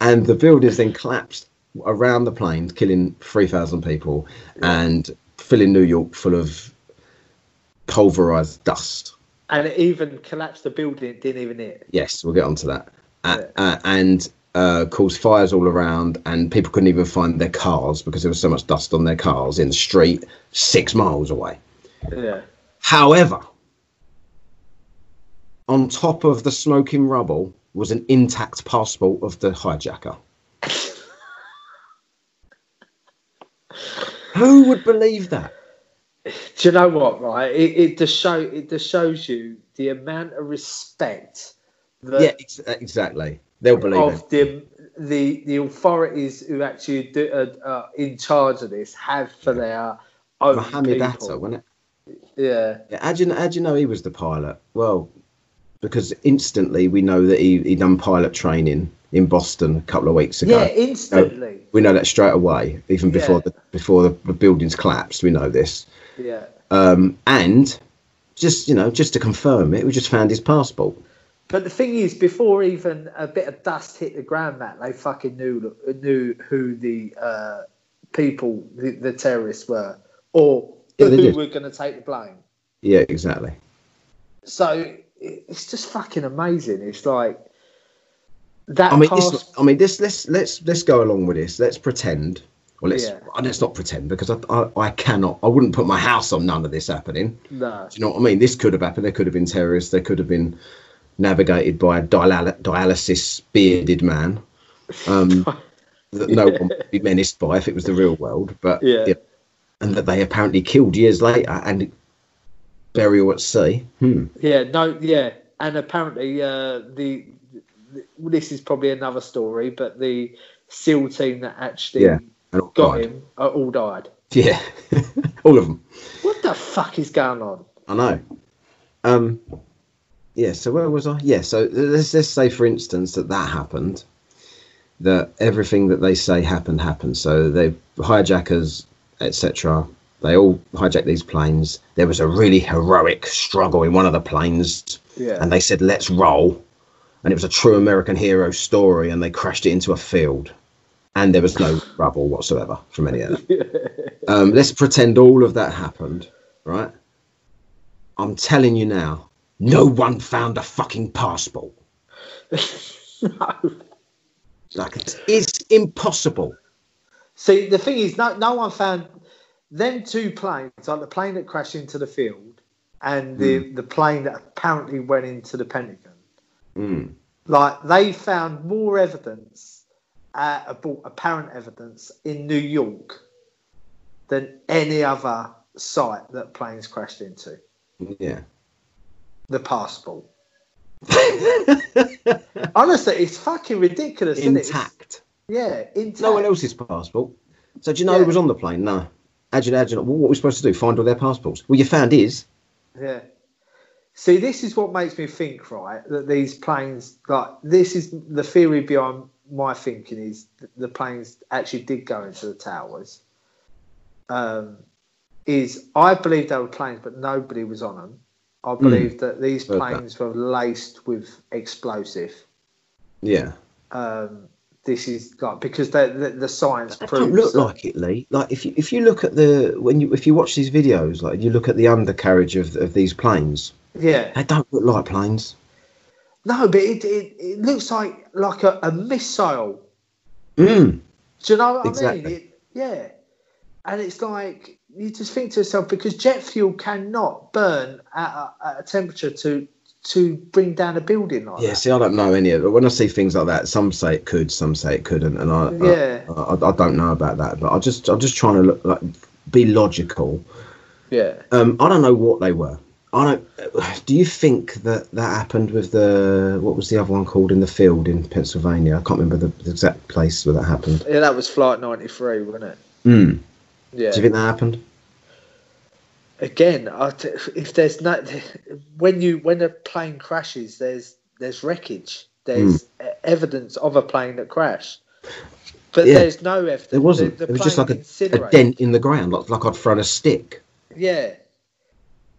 and the buildings then collapsed around the planes, killing three thousand people, and filling New York full of pulverized dust. And it even collapsed the building. It didn't even hit. Yes, we'll get onto that. Uh, Yeah. uh, and uh, caused fires all around, and people couldn't even find their cars because there was so much dust on their cars in the street six miles away. Yeah. However, on top of the smoking rubble was an intact passport of the hijacker. Who would believe that? Do you know what? Right. It, it just show it just shows you the amount of respect that yeah, ex- exactly. They'll believe of it. the the the authorities who actually do, uh, uh, in charge of this have for their own Mohammed people. Atta, wasn't it? Yeah. Yeah, how do, you, how do you know he was the pilot? Well, because instantly we know that he he done pilot training in Boston a couple of weeks ago. Yeah, instantly. We know that straight away, even before Yeah. the before the, the buildings collapsed. We know this, Yeah. um, and just you know, just to confirm it, we just found his passport. But the thing is, before even a bit of dust hit the ground, Matt, they fucking knew knew who the uh, people, the, the terrorists were, or Yeah, who did. were going to take the blame. Yeah, exactly. So it's just fucking amazing. It's like that. I mean, pass- this, I mean, this. Let's let's let's go along with this. Let's pretend. Well, let's Yeah. uh, let's not pretend because I, I I cannot. I wouldn't put my house on none of this happening. no. Do you know what I mean? This could have happened. There could have been terrorists. There could have been navigated by a dial- dialysis bearded man um, that no one would be menaced by if it was the real world. But Yeah. and that they apparently killed years later and burial at sea. Hmm. Yeah, no, yeah, and apparently uh, the this is probably another story, but the SEAL team that actually Yeah, all got died. him uh, all died. Yeah, all of them. What the fuck is going on? I know. Um, yeah. So where was I? Yeah. So let's let's say, for instance, that that happened. That everything that they say happened happened. So they hijackers, etc. They all hijacked these planes. There was a really heroic struggle in one of the planes, Yeah, and they said, "Let's roll." And it was a true American hero story, and they crashed it into a field, and there was no rubble whatsoever from any of that. Um, let's pretend all of that happened, right? I'm telling you now, no one found a fucking passport. no. Like it's, it's impossible. See, the thing is, no, no one found them two planes, like the plane that crashed into the field and the, Hmm. the plane that apparently went into the Pentagon. Mm. Like they found more evidence, uh, apparent evidence in New York than any other site that planes crashed into. Yeah. The passport. Honestly, it's fucking ridiculous, isn't it? Intact. yeah, intact. No one else's passport. So do you know Yeah. who was on the plane? No. You, know? What were we supposed to do? Find all their passports? Well, you found his. Yeah. See, this is what makes me think, right, that these planes, like, this is the theory behind my thinking is that the planes actually did go into the towers. Um, is I believe they were planes, but nobody was on them. I believe that these that. planes were laced with explosive. Yeah. Um, this is like because they, the, the science They proves don't look that- like it, Lee. Like if you if you look at the when you if you watch these videos, like you look at the undercarriage of of these planes, yeah. they don't look like planes. No, but it, it, it looks like like a, a missile. Mm. Do you know what I Exactly. mean? It, yeah. And it's like you just think to yourself because jet fuel cannot burn at a, at a temperature to to bring down a building like Yeah, that. see, I don't know any of it. When I see things like that, some say it could, some say it couldn't, and I, Yeah. I, I, I don't know about that. But I just, I'm just trying to look like be logical. Yeah. Um, I don't know what they were. I don't. Do you think that that happened with the what was the other one called in the field in Pennsylvania? I can't remember the, the exact place where that happened. Yeah, that was Flight 93, wasn't it? Mm. Yeah. Do you think that happened? Again, I t- if there's no when you when a plane crashes, there's there's wreckage. There's e- evidence of a plane that crashed, but Yeah. there's no evidence. There wasn't. The, the it was just like a, a dent in the ground, like like I'd thrown a stick. Yeah,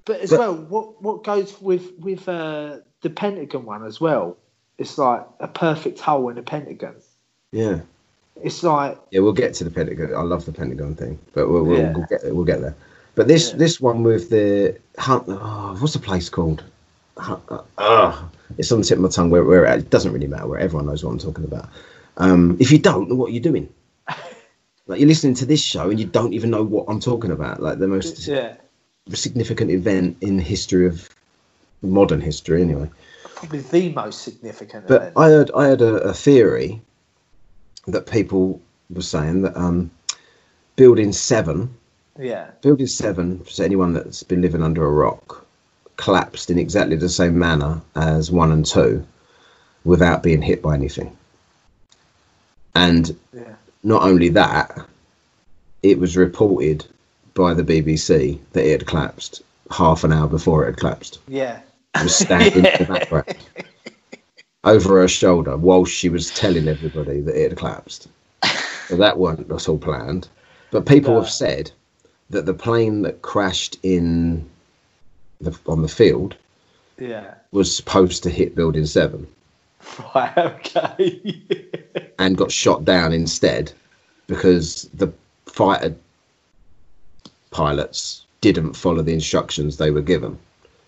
but as But- well, what what goes with with uh, the Pentagon one as well? It's like a perfect hole in the Pentagon. Yeah. It's like Yeah, we'll get to the Pentagon. I love the Pentagon thing, but we'll, we'll, Yeah. we'll get there. We'll get there. But this Yeah. this one with the hunt. Oh, what's the place called? Uh, ah, it's on the tip of my tongue. Where, where it doesn't really matter. Where everyone knows what I'm talking about. Um, if you don't, then what are you doing? Like you're listening to this show and you don't even know what I'm talking about. Like the most yeah, significant event in the history of modern history, anyway. probably the most significant. But event. I heard I had a, a theory that people were saying that um, building seven yeah, Building 7, for anyone that's been living under a rock, collapsed in exactly the same manner as 1 and 2 without being hit by anything. And yeah, not only that, it was reported by the BBC that it had collapsed half an hour before it had collapsed. yeah. Was standing in the background. over her shoulder while she was telling everybody that it had collapsed. so that wasn't at all planned. But people No. have said that the plane that crashed in the, on the field Yeah. was supposed to hit Building 7 Right. Okay. and got shot down instead because the fighter pilots didn't follow the instructions they were given.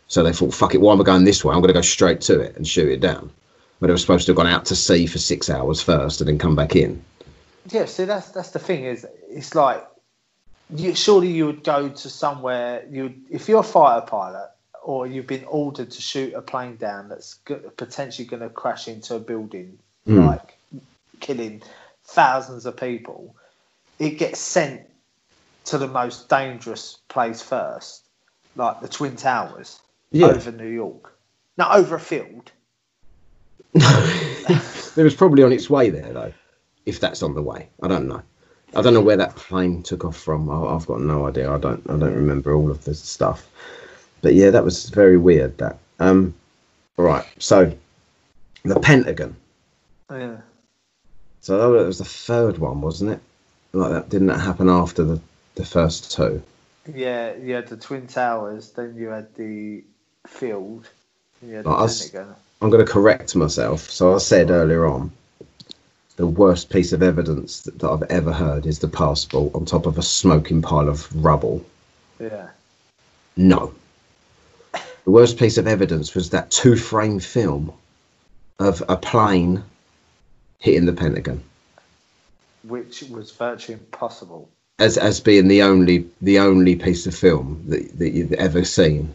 So they thought, fuck it, why am I going this way? I'm going to go straight to it and shoot it down. But they were supposed to have gone out to sea for six hours first and then come back in. yeah. See, that's that's the thing is, it's like, you, surely you would go to somewhere. You, if you're a fighter pilot or you've been ordered to shoot a plane down that's potentially going to crash into a building, Mm. like killing thousands of people, it gets sent to the most dangerous place first, like the Twin Towers Yeah. over New York, Now, over a field. it was probably on its way there, though, if that's on the way. I don't know. I don't know where that plane took off from. I've got no idea. I don't. I don't remember all of the stuff. But yeah, that was very weird. That. Um. Right. So, the Pentagon. Oh, yeah. So that was the third one, wasn't it? Like that. Didn't that happen after the the first two? Yeah, you had the Twin Towers, then you had the field, had the Pentagon. I'm going to correct myself. So I said earlier on, the worst piece of evidence that, that I've ever heard is the passport on top of a smoking pile of rubble. Yeah. No. The worst piece of evidence was that two frame film of a plane hitting the Pentagon Which was virtually impossible. As as being the only the only piece of film that, that you've ever seen.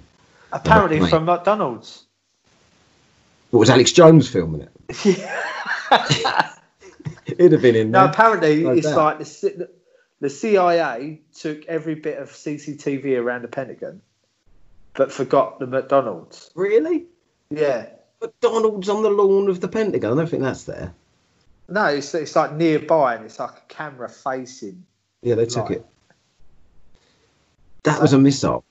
Apparently from McDonald's. What was Alex Jones filming it? It'd have been in No, there. apparently No it's doubt. like the, the CIA took every bit of CCTV around the Pentagon, but forgot the McDonald's. Really? Yeah. McDonald's on the lawn of the Pentagon. I don't think that's there. No, it's, it's like nearby and it's like a camera facing. Yeah, they took Right. it. That was a um, missile,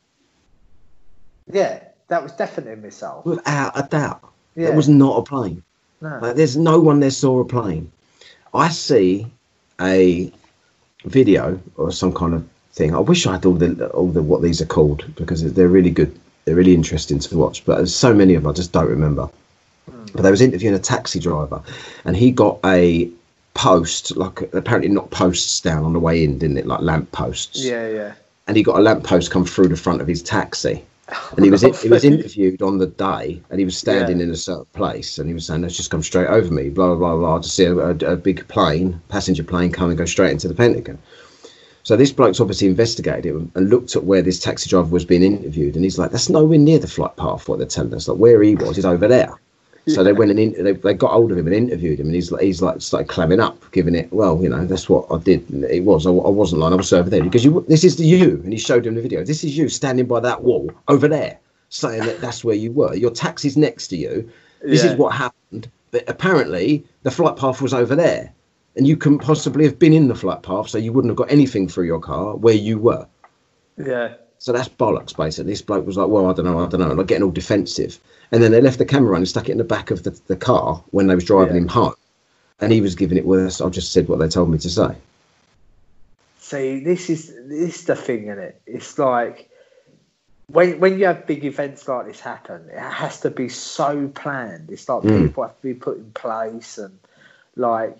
Yeah, that was definitely a missile. without a doubt. Yeah. That was not a plane. no. Like, there's no one there saw a plane. I see a video or some kind of thing. I wish I had all the all the what these are called because they're really good. They're really interesting to watch. But there's so many of them I just don't remember. Hmm. But they was interviewing a taxi driver, and he got a post like apparently not posts down on the way in, didn't it? Like lamp posts. Yeah, yeah. And he got a lamp post come through the front of his taxi. and he was in, he was interviewed on the day, and he was standing Yeah. in a certain place, and he was saying, "Let's just come straight over me." Blah blah blah. blah to see a, a, a big plane, passenger plane, come and go straight into the Pentagon. So this bloke's obviously investigated it and looked at where this taxi driver was being interviewed, and he's like, "That's nowhere near the flight path." What they're telling us, like where he was, is over there. So they went and in, they, they got hold of him and interviewed him, and he's like, he's like started clamming up, giving it. Well, you know, that's what I did. And It was. I, I wasn't lying. I was over there because you. This is the you, and he showed him the video. This is you standing by that wall over there, saying that that's where you were. Your taxi's next to you. This Yeah. is what happened. But apparently, the flight path was over there, and you couldn't possibly have been in the flight path, so you wouldn't have got anything through your car where you were. Yeah. So that's bollocks, basically. This bloke was like, well, I don't know, I don't know, like getting all defensive. And then they left the camera on and stuck it in the back of the, the car when they was driving Yeah. him home. And he was giving it worse. I just said what they told me to say. See, this is this is the thing in it. It's like when when you have big events like this happen, it has to be so planned. It's like Mm. people have to be put in place and like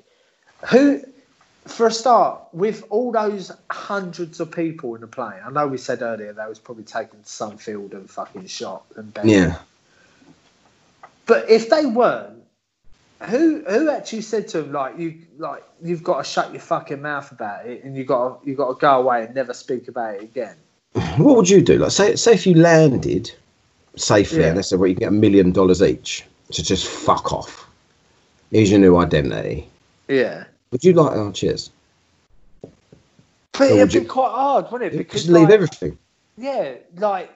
who for a start, with all those hundreds of people in the plane, I know we said earlier they was probably taken to some field and fucking shot and buried. Yeah. But if they weren't, who who actually said to him like you like you've got to shut your fucking mouth about it and you got you got to go away and never speak about it again? What would you do? Like, say, say if you landed safely Yeah. and they said, well, you can get a million dollars each to just fuck off. Here's your new identity. Yeah, Would you like, oh, cheers. but it'd would be you- quite hard, wouldn't it? Because Just leave like, everything. yeah, like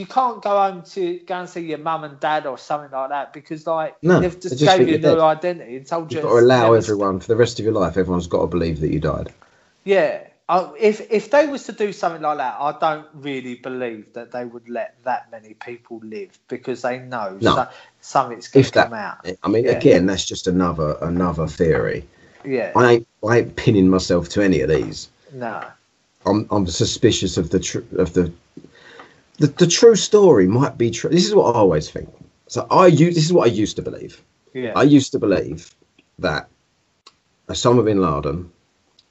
you can't go home to go and see your mum and dad or something like that because like No, they've just just gave you a new identity and told you You've got to allow everyone, for the rest of your life, everyone's got to believe that you died. Yeah, I, if if they was to do something like that, I don't really believe that they would let that many people live because they know No. so, something's going to come out. I mean, Yeah. again, that's just another another theory. Yeah, I ain't, I ain't pinning myself to any of these. no, I'm I'm suspicious of the tr- of the, the the true story might be true. This is what I always think. So I use this is what I used to believe. yeah, I used to believe that Osama bin Laden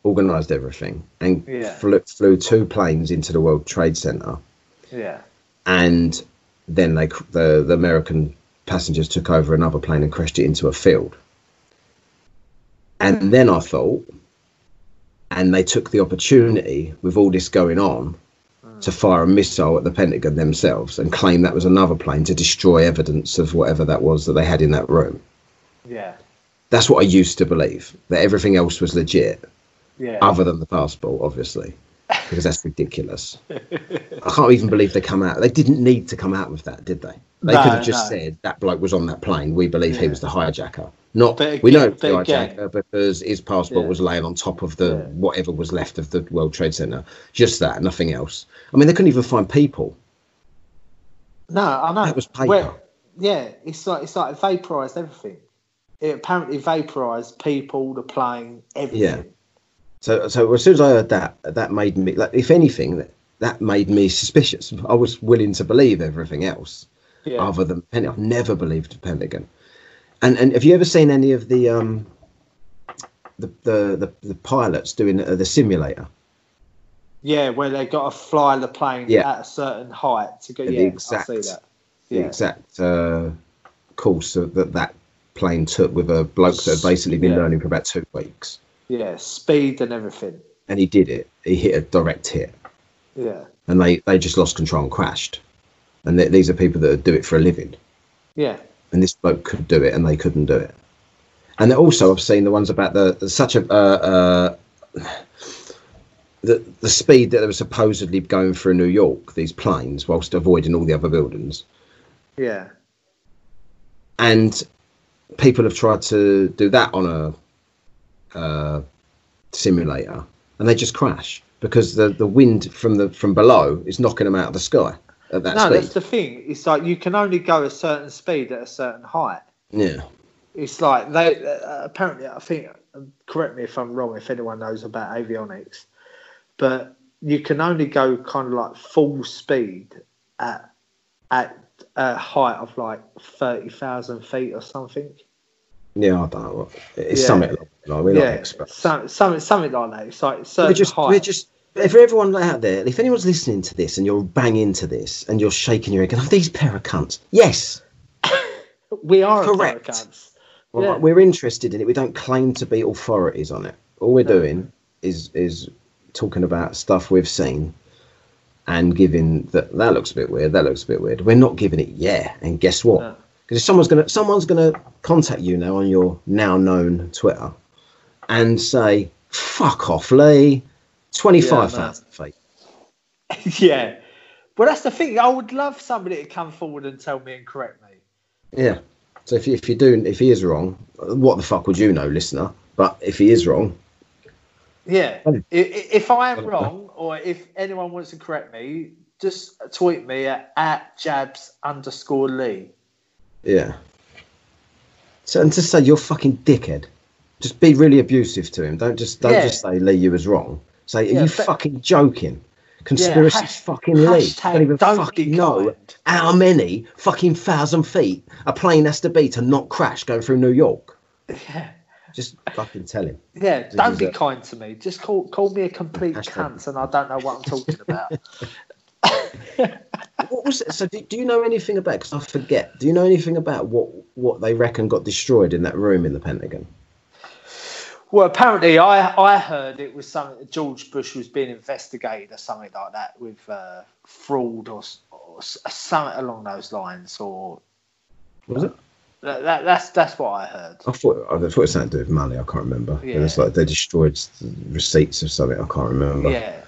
organized everything and Yeah. flew, flew two planes into the World Trade Center, yeah, and then they the the American passengers took over another plane and crashed it into a field. And then I thought, and they took the opportunity with all this going on to fire a missile at the Pentagon themselves and claim that was another plane to destroy evidence of whatever that was that they had in that room. yeah, That's what I used to believe, that everything else was legit, yeah. other than the passport, obviously, because that's ridiculous. I can't even believe they come out. They didn't need to come out with that, did they? They No, could have just no. said that bloke was on that plane. We believe he was the hijacker. Not But we know again- the but again- hijacker because his passport Yeah. was laying on top of the Yeah. whatever was left of the World Trade Center. Just that, nothing else. I mean, they couldn't even find people. No, I know. That was paper. Well, yeah, it's like it's like it vaporized everything. It apparently vaporized people, the plane, everything. Yeah. So, so as soon as I heard that, that made me like, if anything, that that made me suspicious. I was willing to believe everything else. Yeah. other than Pentagon. I've never believed the Pentagon. And and have you ever seen any of the um the the the, the pilots doing uh, the simulator? Yeah, where they got to fly the plane Yeah. at a certain height to go. The Yeah, exact- I see that. The exact uh, course that that that plane took with a bloke that had basically been Yeah. learning for about two weeks, Yeah, speed and everything. and he did it. He hit a direct hit, Yeah, and they they just lost control and crashed. And th- these are people that do it for a living. yeah, and this bloke could do it and they couldn't do it. And also, I've seen the ones about the, the such a uh, uh, the the speed that they were supposedly going through New York. These planes, whilst avoiding all the other buildings, yeah, and people have tried to do that on a uh, simulator, and they just crash because the, the wind from the from below is knocking them out of the sky at that no, speed. that's the thing. It's like you can only go a certain speed at a certain height. Yeah, It's like they uh, apparently. I think. Correct me if I'm wrong. If anyone knows about avionics, but you can only go kind of like full speed at at a height of like thirty thousand feet or something. Yeah. I don't know. It's Yeah. something like that. We're not yeah, experts. some, something something like that. It's like certain we're just height. we're just if everyone out there, if anyone's listening to this and you're banging to this and you're shaking your head, going, "Oh, these pair of cunts." Yes, we are correct. Well, Yeah. we're interested in it. We don't claim to be authorities on it. All we're doing is is talking about stuff we've seen and giving that that looks a bit weird. That looks a bit weird. We're not giving it yeah. And guess what? No. Because if someone's gonna someone's gonna contact you now on your now known Twitter and say, "Fuck off, Lee." Twenty five thousand feet. yeah. Well, that's the thing. I would love somebody to come forward and tell me and correct me. Yeah. So if you, if you do if he is wrong, what the fuck would you know, listener? But if he is wrong, Yeah. I- If I am wrong, or if anyone wants to correct me, just tweet me at, at jabs underscore Lee. Yeah. So and just say you're fucking dickhead. Just be really abusive to him. Don't just don't Yeah. just say Lee you was wrong. Say are Yeah, you fucking joking? Conspiracy hash- fucking Lee. Don't even don't fucking know how many fucking thousand feet a plane has to be to not crash going through New York. Yeah. Just fucking tell him. Yeah, don't be that- kind to me. Just call call me a complete Hashtag- cunt, and I don't know what I'm talking about. What was it? So do, do you know anything about? Because I forget. Do you know anything about what what they reckon got destroyed in that room in the Pentagon? Well, apparently, I I heard it was something that George Bush was being investigated or something like that with uh, fraud or, or something along those lines. Or Was it? that, that, that's that's what I heard. I thought I thought it was something to do with money. I can't remember. It was like they destroyed s- receipts of something. I can't remember. Yeah.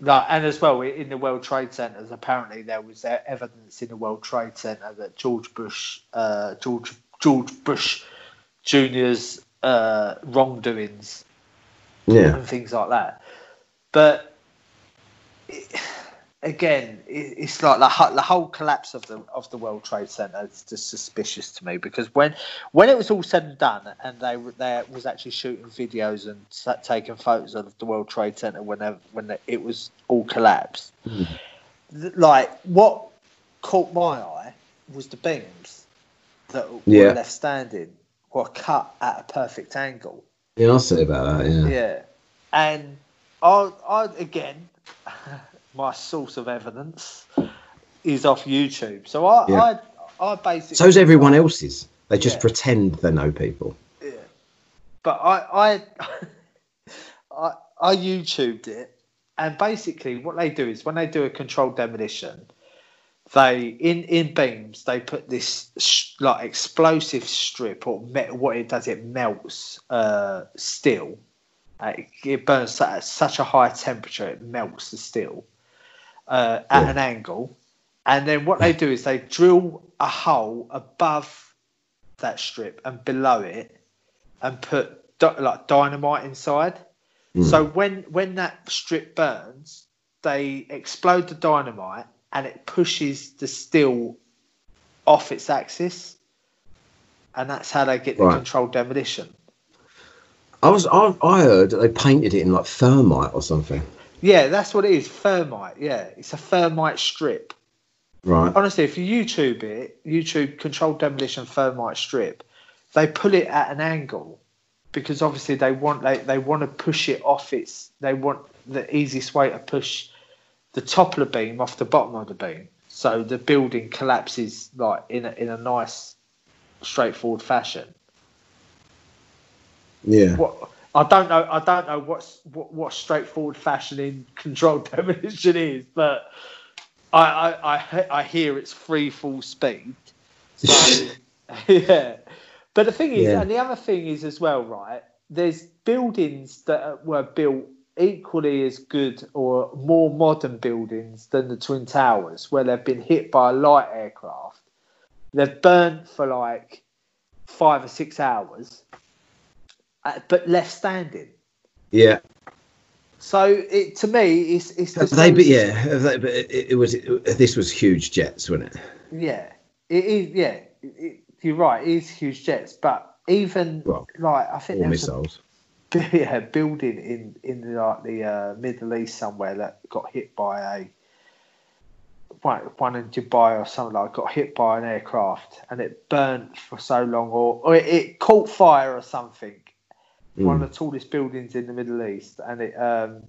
No, and as well in the World Trade Centers, apparently there was evidence in the World Trade Center that George Bush, uh, George George Bush Junior's uh, wrongdoings Yeah. and things like that. But again, it's like the, the whole collapse of the of the World Trade Center is just suspicious to me because when when it was all said and done, and they were- they was actually shooting videos and taking photos of the World Trade Center when they, when they, it was all collapsed, hmm. th- like what caught my eye was the beams that Yeah. were left standing were cut at a perfect angle. Yeah, I'll say about that. Yeah. Yeah, and I, I again, my source of evidence is off YouTube. So I, Yeah. I, I basically. So's everyone else's. They just Yeah. pretend they know people. Yeah. But I, I, I, I YouTubed it, and basically what they do is when they do a controlled demolition, they in in beams they put this sh- like explosive strip or me- what it does it melts uh, steel. Uh, it, it burns at such a high temperature it melts the steel uh, at Yeah. an angle, and then what they do is they drill a hole above that strip and below it and put di- like dynamite inside. Mm. So when when that strip burns, they explode the dynamite and it pushes the steel off its axis, and that's how they get the Right. controlled demolition. I was I, I heard that they painted it in like thermite or something. Yeah, that's what it is. Thermite. Yeah, it's a thermite strip. Right. Honestly, if you YouTube it, YouTube controlled demolition thermite strip, they pull it at an angle because obviously they want they, they want to push it off its they want the easiest way to push the top of the beam off the bottom of the beam. So the building collapses like in a, in a nice straightforward fashion. Yeah. What I don't know I don't know what's what, what straightforward fashion in controlled demolition is, but I I, I, I hear it's free full speed. So, yeah. But the thing is, Yeah. and the other thing is as well, right? There's buildings that were built equally as good or more modern buildings than the Twin Towers, where they've been hit by a light aircraft. They've burnt for like five or six hours, uh, but left standing. Yeah. So it to me, it's it's Have they, but yeah, they, but it, it was it, this was huge jets, wasn't it? Yeah, it is. Yeah, it, you're right. It is huge jets, but even Well, like I think there a yeah, building in in like the uh, Middle East somewhere that got hit by a one, one in Dubai or something like got hit by an aircraft and it burnt for so long or, or it, it caught fire or something. One Mm. of the tallest buildings in the Middle East and it um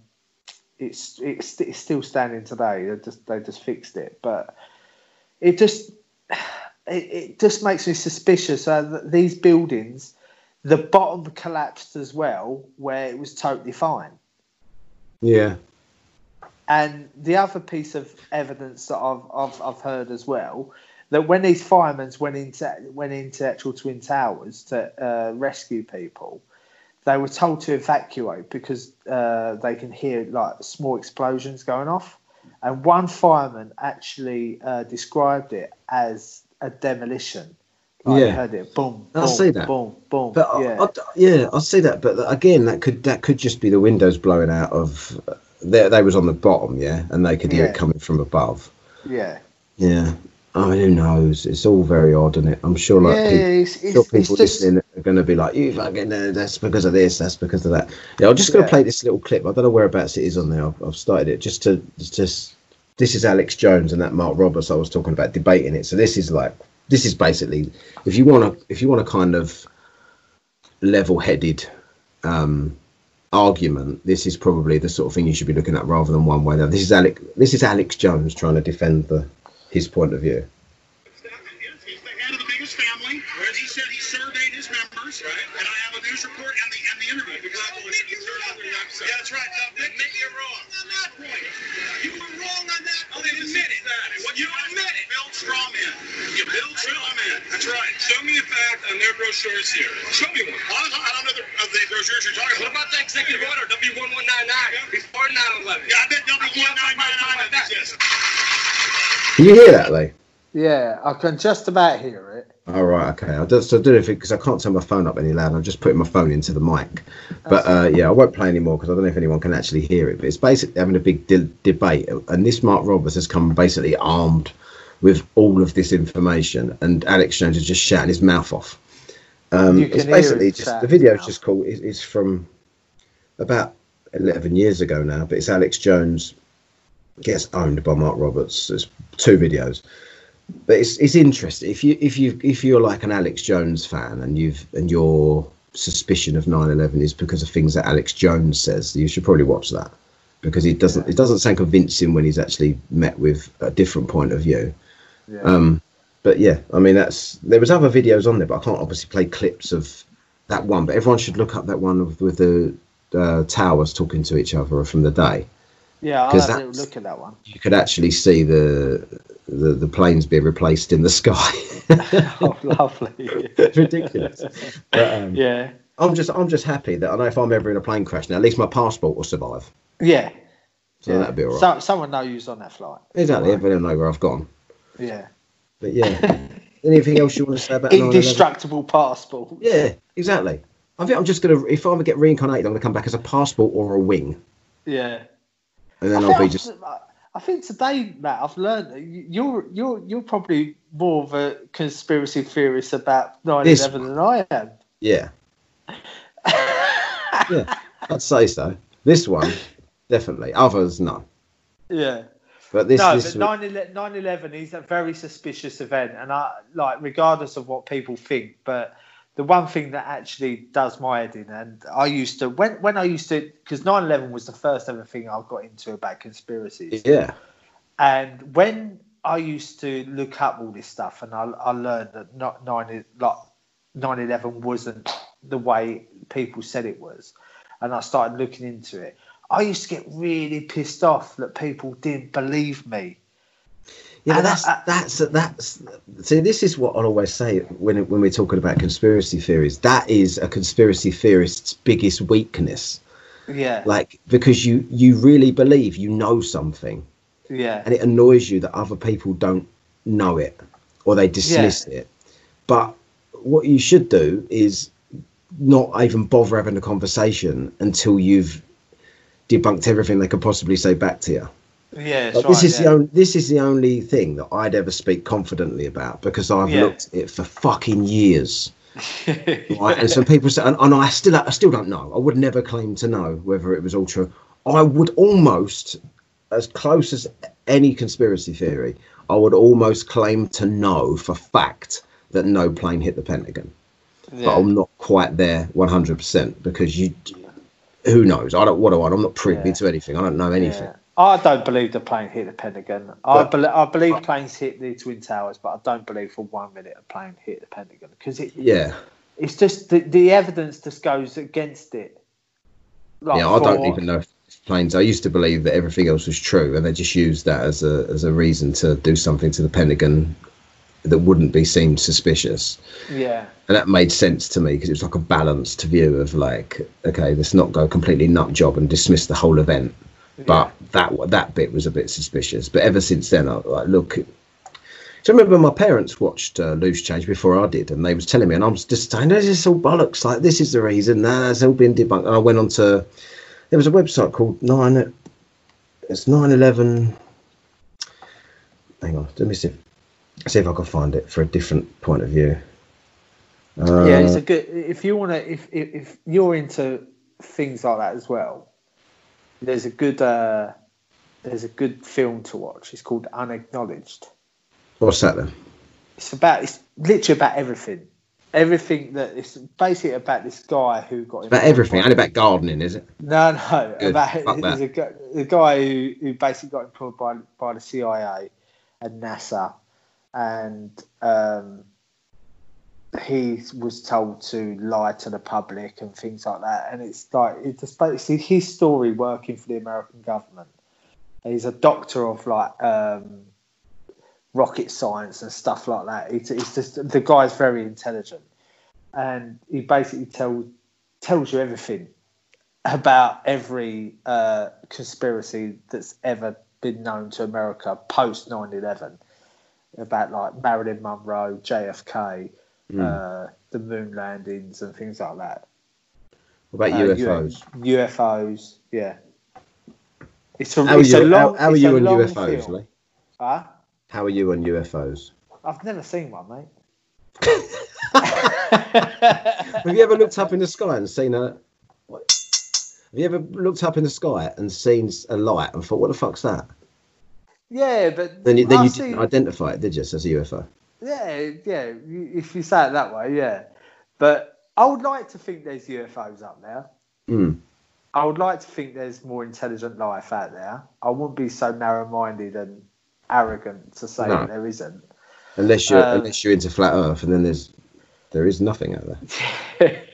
it's it's, it's still standing today. They just they just fixed it, but it just it, it just makes me suspicious uh, that these buildings the bottom collapsed as well, where it was totally fine. Yeah. And the other piece of evidence that I've I've, I've heard as well that when these firemen went into went into actual twin towers to uh, rescue people, they were told to evacuate because uh, they can hear like small explosions going off. And one fireman actually uh, described it as a demolition. Like Yeah. heard it boom, I'll boom, see that. boom, boom. But I- yeah. I, yeah, I see that. But again, that could that could just be the windows blowing out of. They, they was on the bottom, yeah, and they could hear Yeah. it coming from above. yeah. Yeah. I mean, who knows? It's all very odd, isn't it? I'm sure, like yeah, people, it's, sure people it's just, listening are going to be like, "You fucking, uh, that's because of this, that's because of that." Yeah, I'm just going to Yeah. play this little clip. I don't know whereabouts it is on there. I've, I've started it just to just. This is Alex Jones and that Mark Roberts I was talking about debating it. So this is like this is basically if you want to if you want a kind of level-headed um, argument, this is probably the sort of thing you should be looking at rather than one way. Now, this is Alex. This is Alex Jones trying to defend the his point of view. He's the head of the biggest family. Whereas he said he surveyed his members, right? And I have a news report and the and the interview. Yeah, that's right. You're wrong on that point. You were wrong on that. Admit it. What you admit it. You. That's right. Show me fact on their brochures here. Show me one. I don't, know the, of the brochures you're talking What about. about the executive order W1199 before 9/11? Yeah, I bet W1999 doesn't exist. Can you hear that, Lee? Yeah, I can just about hear it. All right, okay. I just I do it because I can't turn my phone up any louder. I'm just putting my phone into the mic. But uh, yeah, I won't play anymore because I don't know if anyone can actually hear it. But it's basically having a big de- debate, and this Mark Roberts has come basically armed with all of this information, and Alex Jones is just shouting his mouth off. Um, You can it's basically him just the video is just cool. It, it's from about 11 years ago now, but it's Alex Jones gets owned by Mark Roberts. There's two videos but it's it's interesting if you if you if you're like an Alex Jones fan and you've and your suspicion of 9/11 is because of things that Alex Jones says, you should probably watch that because it doesn't it doesn't sound convincing when he's actually met with a different point of view. Yeah. Um, but yeah, I mean that's there was other videos on there, but I can't obviously play clips of that one. But everyone should look up that one with, with the uh, towers talking to each other from the day. Yeah, I'll have a little look at that one. You could actually see the the, the planes being replaced in the sky. oh, lovely. it's ridiculous. But, um, Yeah. I'm just I'm just happy that I know if I'm ever in a plane crash now, at least my passport will survive. Yeah. So yeah. that'd be all right. So, someone knows who's on that flight. exactly. Everyone know where I've gone. Yeah. But yeah. Anything else you want to say about 9/11? Indestructible passport. Yeah, exactly. I think I'm just gonna if I ever get reincarnated, I'm gonna come back as a passport or a wing, Yeah. And then I I'll be think, just I've- think today, Matt, I've learned you- you're you're you're probably more of a conspiracy theorist about 9/11 than I am. yeah, yeah. I'd say so. This one definitely. Others no. Yeah. But this no, this but 9/11 9/11 is a very suspicious event, and I like regardless of what people think. But the one thing that actually does my head in, and I used to when when I used to because 9/11 was the first ever thing I got into about conspiracies. yeah And when I used to look up all this stuff, and I, I learned that not nine like 9/11 wasn't the way people said it was, and I started looking into it. I used to get really pissed off that people didn't believe me. Yeah, that's I- that's that's. See, this is what I'll always say when when we're talking about conspiracy theories. That is a conspiracy theorist's biggest weakness. Yeah, Like because you you really believe you know something, yeah, and it annoys you that other people don't know it or they dismiss it. But what you should do is not even bother having a conversation until you've debunked everything they could possibly say back to you. Yeah. Like, this is the only this is the only thing that I'd ever speak confidently about because I've Yeah. looked at it for fucking years. Right? And some people say, and, and I still I still don't know. I would never claim to know whether it was all true. I would almost, as close as any conspiracy theory, I would almost claim to know for fact that no plane hit the Pentagon. But I'm not quite there 100% because you, who knows? I don't. What do I? I'm not privy Yeah. to anything. I don't know anything. I don't believe the plane hit the Pentagon. I, But- bel I believe planes hit the Twin Towers, but I don't believe for one minute a plane hit the Pentagon because it, Yeah. it's just the, the evidence just goes against it. Like yeah, I don't even know if planes. I used to believe that everything else was true, and they just used that as a as a reason to do something to the Pentagon that wouldn't be seen suspicious. Yeah, And that made sense to me because it was like a balanced view of like, okay, let's not go completely nut job and dismiss the whole event. But that that bit was a bit suspicious. But ever since then, I like look. So I remember my parents watched uh, Loose Change before I did, and they was telling me, and I was just saying, "This is all bollocks. Like this is the reason. Nah, it's all been debunked." And I went on to there was a website called Nine. It's Nine Eleven. Hang on, let me see. See if I can find it for a different point of view. Uh, yeah. It's a good. If you want to, if, if if you're into things like that as well, there's a good uh, there's a good film to watch. It's called Unacknowledged. what's that then? It's about it's literally about everything. Everything that it's basically about this guy who got About everything, only about gardening, is it? No, no. Good. About Fuck there's a, guy- a guy who, who basically got employed by by the CIA and NASA, and um, he was told to lie to the public and things like that. And it's like it's just basically his story working for the American government. He's a doctor of like um, rocket science and stuff like that. It's, it's just the guy's very intelligent, and he basically tells tells you everything about every uh, conspiracy that's ever been known to America post 9 11. about like Marilyn Monroe, JFK, Mm. uh, the moon landings, and things like that. What about Uh, UFOs? UFOs, yeah. It's a, How are it's you, a long, how, how are you on UFOs, film. Lee? Huh? How are you on UFOs? I've never seen one, mate. Have you ever looked up in the sky and seen a? What? Have you ever looked up in the sky and seen a light and thought, "What the fuck's that?" Yeah, but Then you, then you seen- didn't identify it, did you? As a UFO. Yeah, yeah. If you say it that way, yeah. But I would like to think there's UFOs up there. Mm. I would like to think there's more intelligent life out there. I wouldn't be so narrow-minded and arrogant to say No. that there isn't. Unless you're Um, unless you're into flat Earth, and then there's there is nothing out there.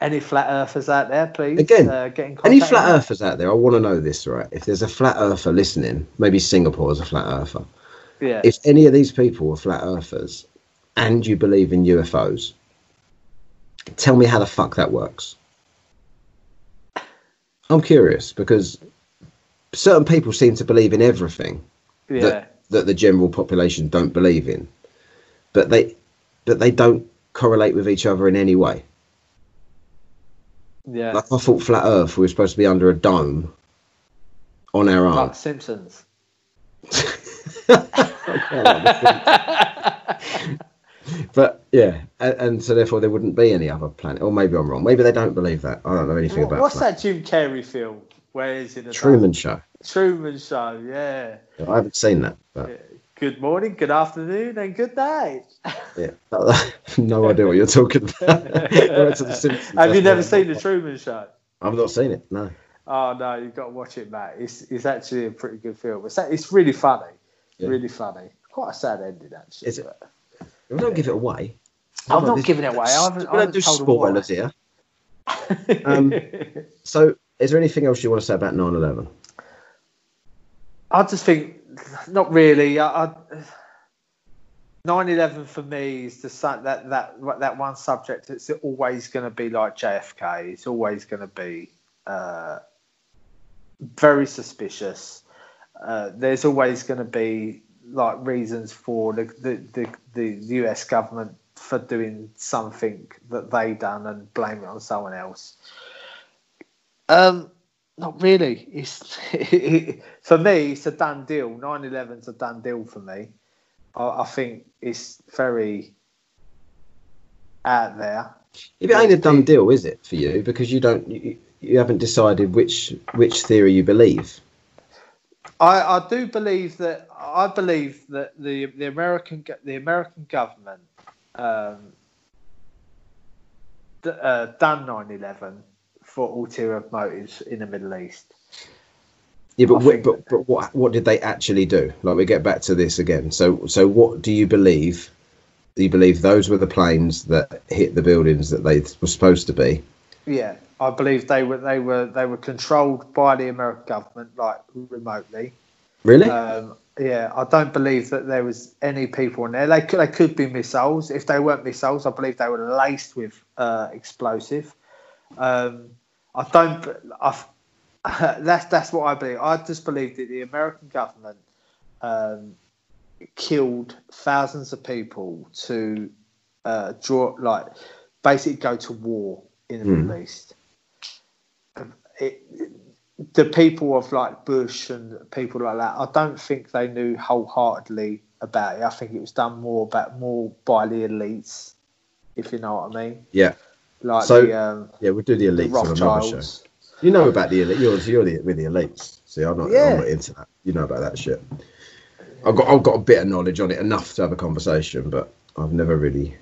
Any flat earthers out there, please? Again, uh, get in contact. Any flat earthers out there? I want to know this, right? If there's a flat earther listening, maybe Singapore is a flat earther. Yeah. If any of these people are flat earthers and you believe in UFOs, tell me how the fuck that works. I'm curious because certain people seem to believe in everything yeah. that, that the general population don't believe in, but they but they don't correlate with each other in any way. yeah. Like I thought flat Earth we were supposed to be under a dome on our Like. Simpsons. but yeah, and, and so therefore there wouldn't be any other planet. Or maybe I'm wrong. Maybe they don't believe that. I don't know anything What- about What's flat. that Jim Carrey film? Where is it? Truman Show. Truman Show. Yeah. I haven't seen that. But Yeah. Good morning, good afternoon, and good night. yeah, no idea what you're talking about. To the Simpsons, Have you never seen the Truman Show? I've not seen it. No. Oh no, you've got to watch it, Matt. It's it's actually a pretty good film. It's it's really funny, Yeah. really funny. Quite a sad ending, actually. Is it? We don't give it away. I'm not giving it away. I haven't, I haven't do told them why. spoilers here. Um, So, is there anything else you want to say about 9/11? I just think, not really. I, I, 9/11 for me is the that that that one subject. It's always going to be like JFK. It's always going to be uh, very suspicious. Uh, there's always going to be like reasons for the, the, the, the US government for doing something that they done and blame it on someone else. Um, not really. It's for me, it's a done deal. 9/11's a done deal for me. I, I think it's very out there. If it ain't a done deal, is it for you? Because you don't, you, you haven't decided which which theory you believe. I, I do believe that I believe that the the American the American government um, uh, done 9/11 for ulterior motives in the Middle East. Yeah, but I wh- think but, but what what did they actually do? Like we get back to this again. So so what do you believe? Do you believe those were the planes that hit the buildings that they were supposed to be? Yeah, I believe they were they were they were controlled by the American government like remotely. Really? Um, yeah, I don't believe that there was any people in there. They could, they could be missiles. If they weren't missiles, I believe they were laced with uh, explosive. Um, I don't. I, that's that's what I believe. I just believe that the American government um, killed thousands of people to uh, draw, like, basically go to war in the Hmm. Middle East. It, the people of like Bush and people like that, I don't think they knew wholeheartedly about it. I think it was done more about more by the elites, if you know what I mean. yeah. Like So, the, um, Yeah, we'll do the the elites on another show. You know about the elite. You're, you're the, with the elites. See, I'm not, Yeah. I'm not into that. You know about that shit. I've got I've got a bit of knowledge on it, enough to have a conversation, but I've never really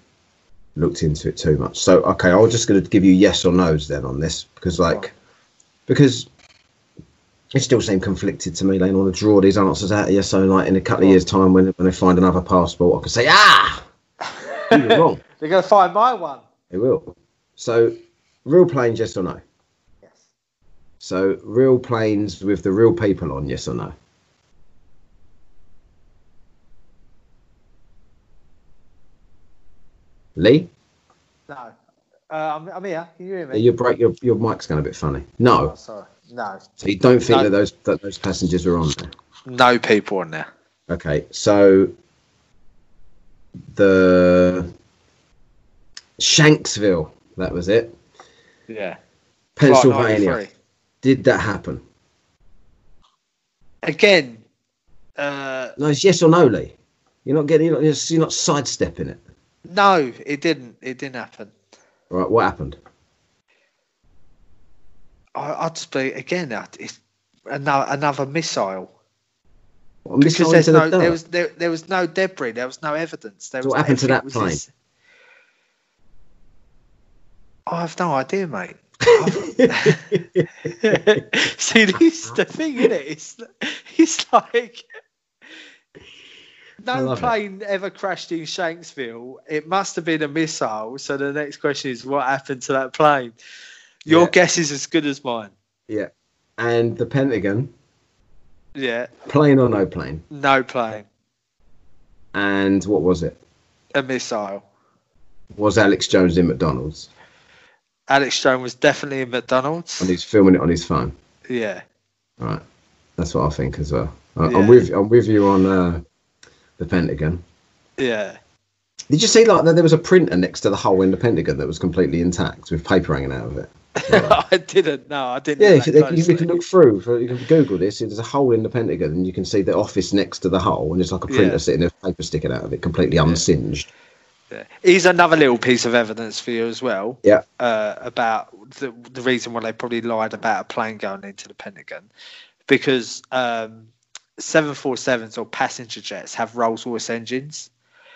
looked into it too much. So okay, I'm just going to give you yes or no's then on this because like because it still seem conflicted to me. They want to draw these answers out of you. So like in a couple of years' time, when when they find another passport, I can say ah, you were wrong. They're going to find my one. They will. So real planes, yes or no? Yes. So real planes with the real people on, yes or no? Lee. Uh, I'm, I'm here. Can you hear me? your break, your your mic's going a bit funny. No, Oh, sorry. No. so you don't think No. that those that those passengers are on there? No people on there. Okay, so the Shanksville. That was it. Yeah. Pennsylvania. Flight 93. Did that happen? Again, uh, No, it's yes or no, Lee. You're not getting. You're not, you're not sidestepping it. no, it didn't. It didn't happen. All right. What happened? I, I'd just be again. It's another another missile What, missile because there's the no there was there, there was no debris. There was no evidence. There So was what happened to that plane? this- I have no idea, mate. See, this is the thing, isn't it? It's it's like no love it. plane ever crashed in Shanksville. It must have been a missile. So the next question is, what happened to that plane? Your Yeah. guess is as good as mine. yeah. And the Pentagon, Yeah, plane or no plane? no plane, And what was it? a missile. Was Alex Jones in McDonald's Alex Jones was definitely in McDonald's. and he's filming it on his phone? Yeah, Right. That's what I think as well. I, Yeah. I'm with. I'm with you on uh, the Pentagon. yeah. Did you see like that there was a printer next to the hole in the Pentagon that was completely intact with paper hanging out of it? I didn't. No, I didn't. Yeah, if you, you can look through. For, you can Google this. There's a hole in the Pentagon, and you can see the office next to the hole, and it's like a printer Yeah. sitting there, with paper sticking out of it, completely unsinged. Yeah. Here's another little piece of evidence for you as well. Yeah. Uh, about the the reason why they probably lied about a plane going into the Pentagon, because um, 747s or passenger jets have Rolls Royce engines,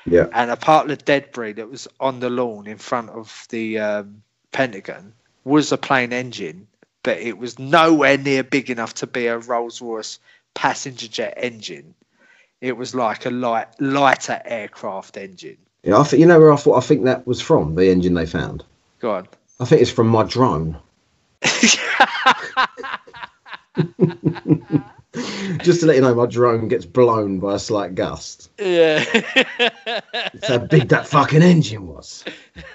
Yeah, and a part of the debris that was on the lawn in front of the um, Pentagon was a plane engine, but it was nowhere near big enough to be a Rolls Royce passenger jet engine. It was like a light lighter aircraft engine. yeah. I think you know where I thought I think that was from the engine they found. Go on. I think it's from my drone. Just to let you know, my drone gets blown by a slight gust. Yeah. That's how big that fucking engine was.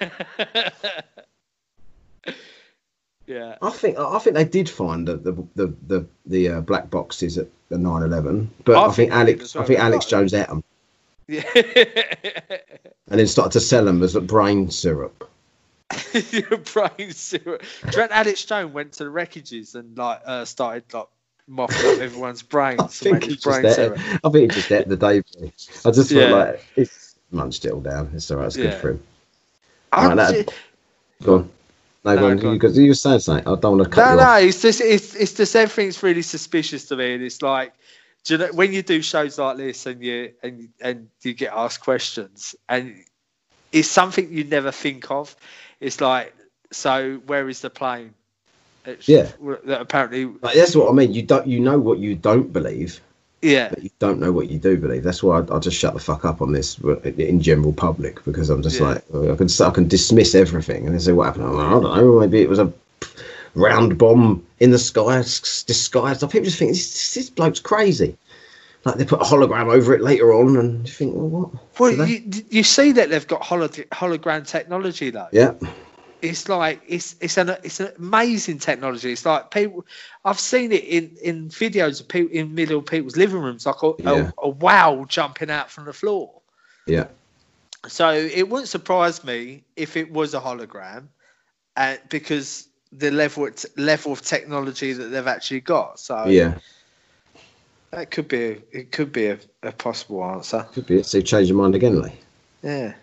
yeah. I think I think they did find the the the the, the uh, black boxes at the 9/11, but I I, think think they did Alex. I think Alex Jones ate them Yeah. and then started to sell them as a brain syrup. Brain syrup. Trent Alex Jones went to the wreckages and like uh, started like mopping up everyone's brains I think make he just brain ate. I think he just ate the day. I just Yeah. felt like it's munched it all down. It's alright. It's Yeah. good for him. I'm Right, that- ju- Go on. No, No, go on. go. You, because you were saying something. I don't want to cut No, you no, off. it's just it's it's just everything's really suspicious to me, and it's like, do you know when you do shows like this and you and and you get asked questions, and it's something you never think of. It's like, so where is the plane? It's, Yeah. that apparently, Like, that's what I mean. You don't. You know what you don't believe, yeah, but you don't know what you do believe. That's why I, I just shut the fuck up on this in general public because I'm just Yeah. like oh, I can I can dismiss everything and they say what happened. Like, I don't know. Maybe it was a round bomb in the sky disguised. People just think this, this bloke's crazy. Like they put a hologram over it later on, and you think, well, what? Well, you, you see that they've got holo- hologram technology though. yeah, It's like it's it's an it's an amazing technology. It's like people, I've seen it in in videos of people in middle people's living rooms, like a, Yeah. a, a wow jumping out from the floor. yeah, So it wouldn't surprise me if it was a hologram, and because the level level of technology that they've actually got. So yeah. that could be a, it could be a, a possible answer. Could be it. So you change your mind again, Lee. Yeah.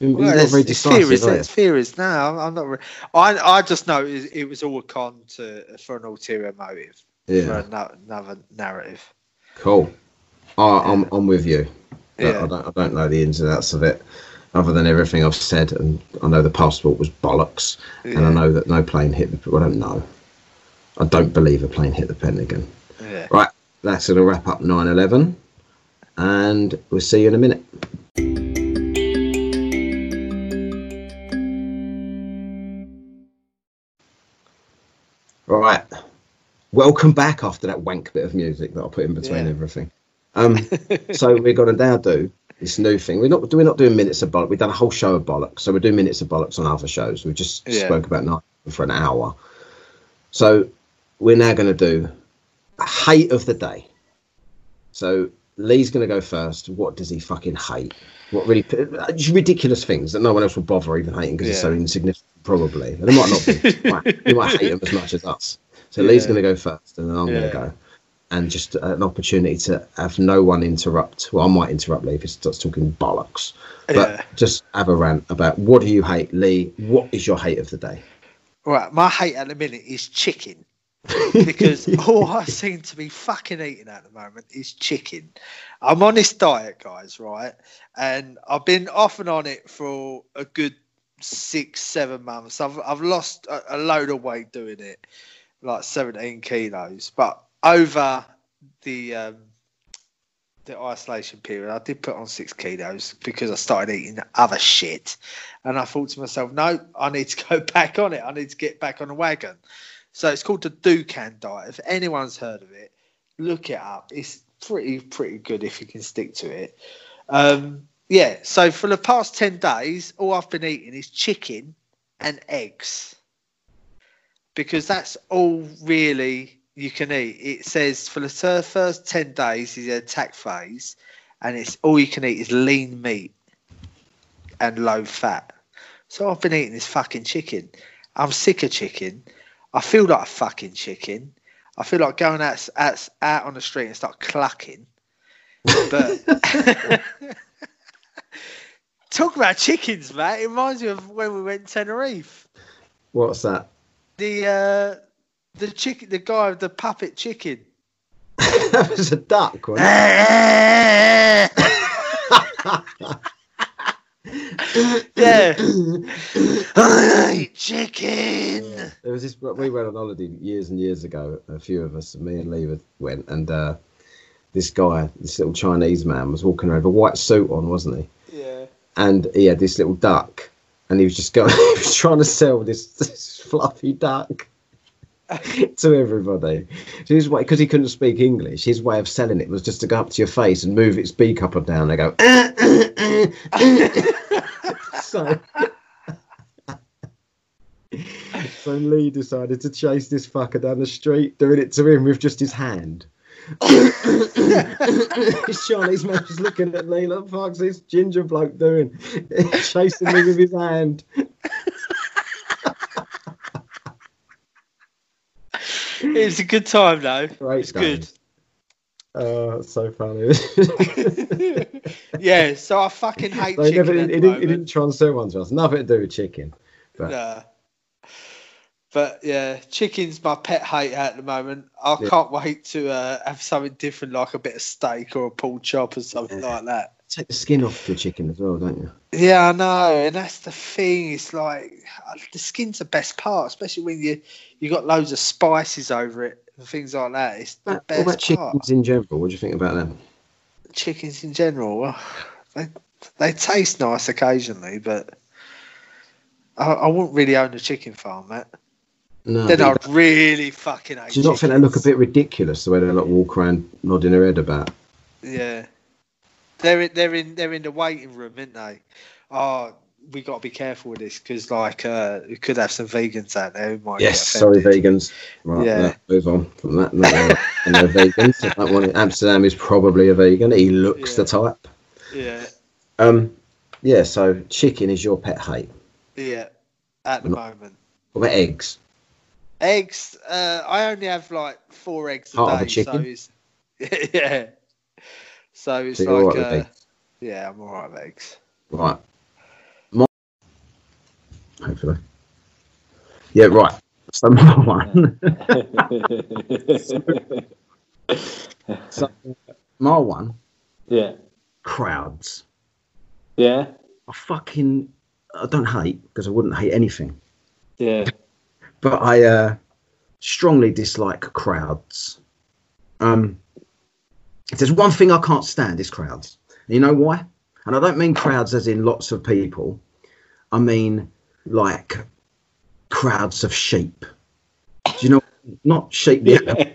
Well, not it's, very decisive, you? It's theories. No, I'm, I'm not. Re- I I just know it, it was all a con to for an ulterior motive for Yeah, ano- another narrative. cool. I, I'm I'm with you. Yeah. I don't I don't know the ins and outs of it, other than everything I've said, and I know the passport was bollocks, and I know that no plane hit the. Well, I don't know. I don't believe a plane hit the Pentagon. Yeah. Right, that's going to wrap up 9/11, and we'll see you in a minute. Right, welcome back after that wank bit of music that I put in between Yeah. everything. Um, so we're going to now do this new thing. We're not we're not doing minutes of bollocks. We've done a whole show of bollocks, so we're doing minutes of bollocks on other shows. We just Yeah. spoke about night for an hour. So we're now going to do a hate of the day. So Lee's going to go first. What does he fucking hate? What really just ridiculous things that no one else will bother even hating because it's so insignificant. Probably they might not be. Might, they might hate them as much as us. So Lee's going to go first, and then I'm going to go. And just uh, an opportunity to have no one interrupt. Well, I might interrupt Lee if he starts talking bollocks. But Yeah. just have a rant about what do you hate, Lee? What is your hate of the day? Right, my hate at the minute is chicken. because all I seem to be fucking eating at the moment is chicken. I'm on this diet, guys, right? And I've been off and on it for a good six, seven months. I've I've lost a, a load of weight doing it, like 17 kilos. But over the um, the isolation period, I did put on six kilos because I started eating other shit. And I thought to myself, no, I need to go back on it. I need to get back on the wagon. So it's called the Dukan diet. If anyone's heard of it, look it up. It's pretty pretty good if you can stick to it. Um, yeah. So for the past ten days, all I've been eating is chicken and eggs because that's all really you can eat. It says for the first ten days is the attack phase, and it's all you can eat is lean meat and low fat. So I've been eating this fucking chicken. I'm sick of chicken. I feel like a fucking chicken. I feel like going out, out, out on the street and start clucking. But talk about chickens, mate. It reminds me of when we went to Tenerife. What's that? The uh, the chicken, the guy with the puppet chicken. that was a duck. Wasn't it? yeah, I hate chicken. There was this. We went on holiday years and years ago. A few of us, me and Lee, went, and uh, this guy, this little Chinese man, was walking around with a white suit on, wasn't he? And he had this little duck, and he was just going. he was trying to sell this, this fluffy duck to everybody. So his way, because he couldn't speak English, his way of selling it was just to go up to your face and move its beak up and down. and go. Eh, eh, eh, so. So Lee decided to chase this fucker down the street, doing it to him with just his hand. Chinese man was looking at Lee, like, fuck's this ginger bloke doing? Chasing me with his hand. It was a good time though. Great It's good. Oh, so funny. yeah, so I fucking hate So chicken. never, he, the didn't, moment. didn't sell one to us. Nothing to do with chicken. But Nah. But yeah, chicken's my pet hate at the moment. I Yeah. can't wait to uh, have something different, like a bit of steak or a pulled chop or something Yeah. like that. take the skin off the chicken as well, don't you? Yeah, I know, and that's the thing. It's like uh, the skin's the best part, especially when you you got loads of spices over it and things like that. It's the What best about part. chickens in general? What do you think about them? Chickens in general, well, they they taste nice occasionally, but I, I wouldn't really own a chicken farm, Matt. No. Then I'd really fucking hate. do you not think they look a bit ridiculous the way they like walk around nodding their head about? Yeah, they're in, they're in they're in the waiting room, aren't they? Oh, we got to be careful with this because like uh, we could have some vegans out there who might. Yes, sorry, vegans. Right, Yeah. yeah. move on from that. No, no, and they're vegans. That one in Amsterdam is probably a vegan. He looks the type. Yeah, Um, yeah. So chicken is your pet hate. yeah. At the moment, What about eggs? Eggs. Uh, I only have like four eggs a Part of a day, chicken? so it's yeah. So it's So like alright with uh, yeah, I'm alright with eggs. Right. My, hopefully. Yeah. Right. So my one. so my one. yeah. Crowds. Yeah. I fucking. I don't hate because I wouldn't hate anything. Yeah. But I uh, strongly dislike crowds. Um, if there's one thing I can't stand, is crowds. And you know why? And I don't mean crowds as in lots of people. I mean like crowds of sheep. Do you know? Not sheep, animal,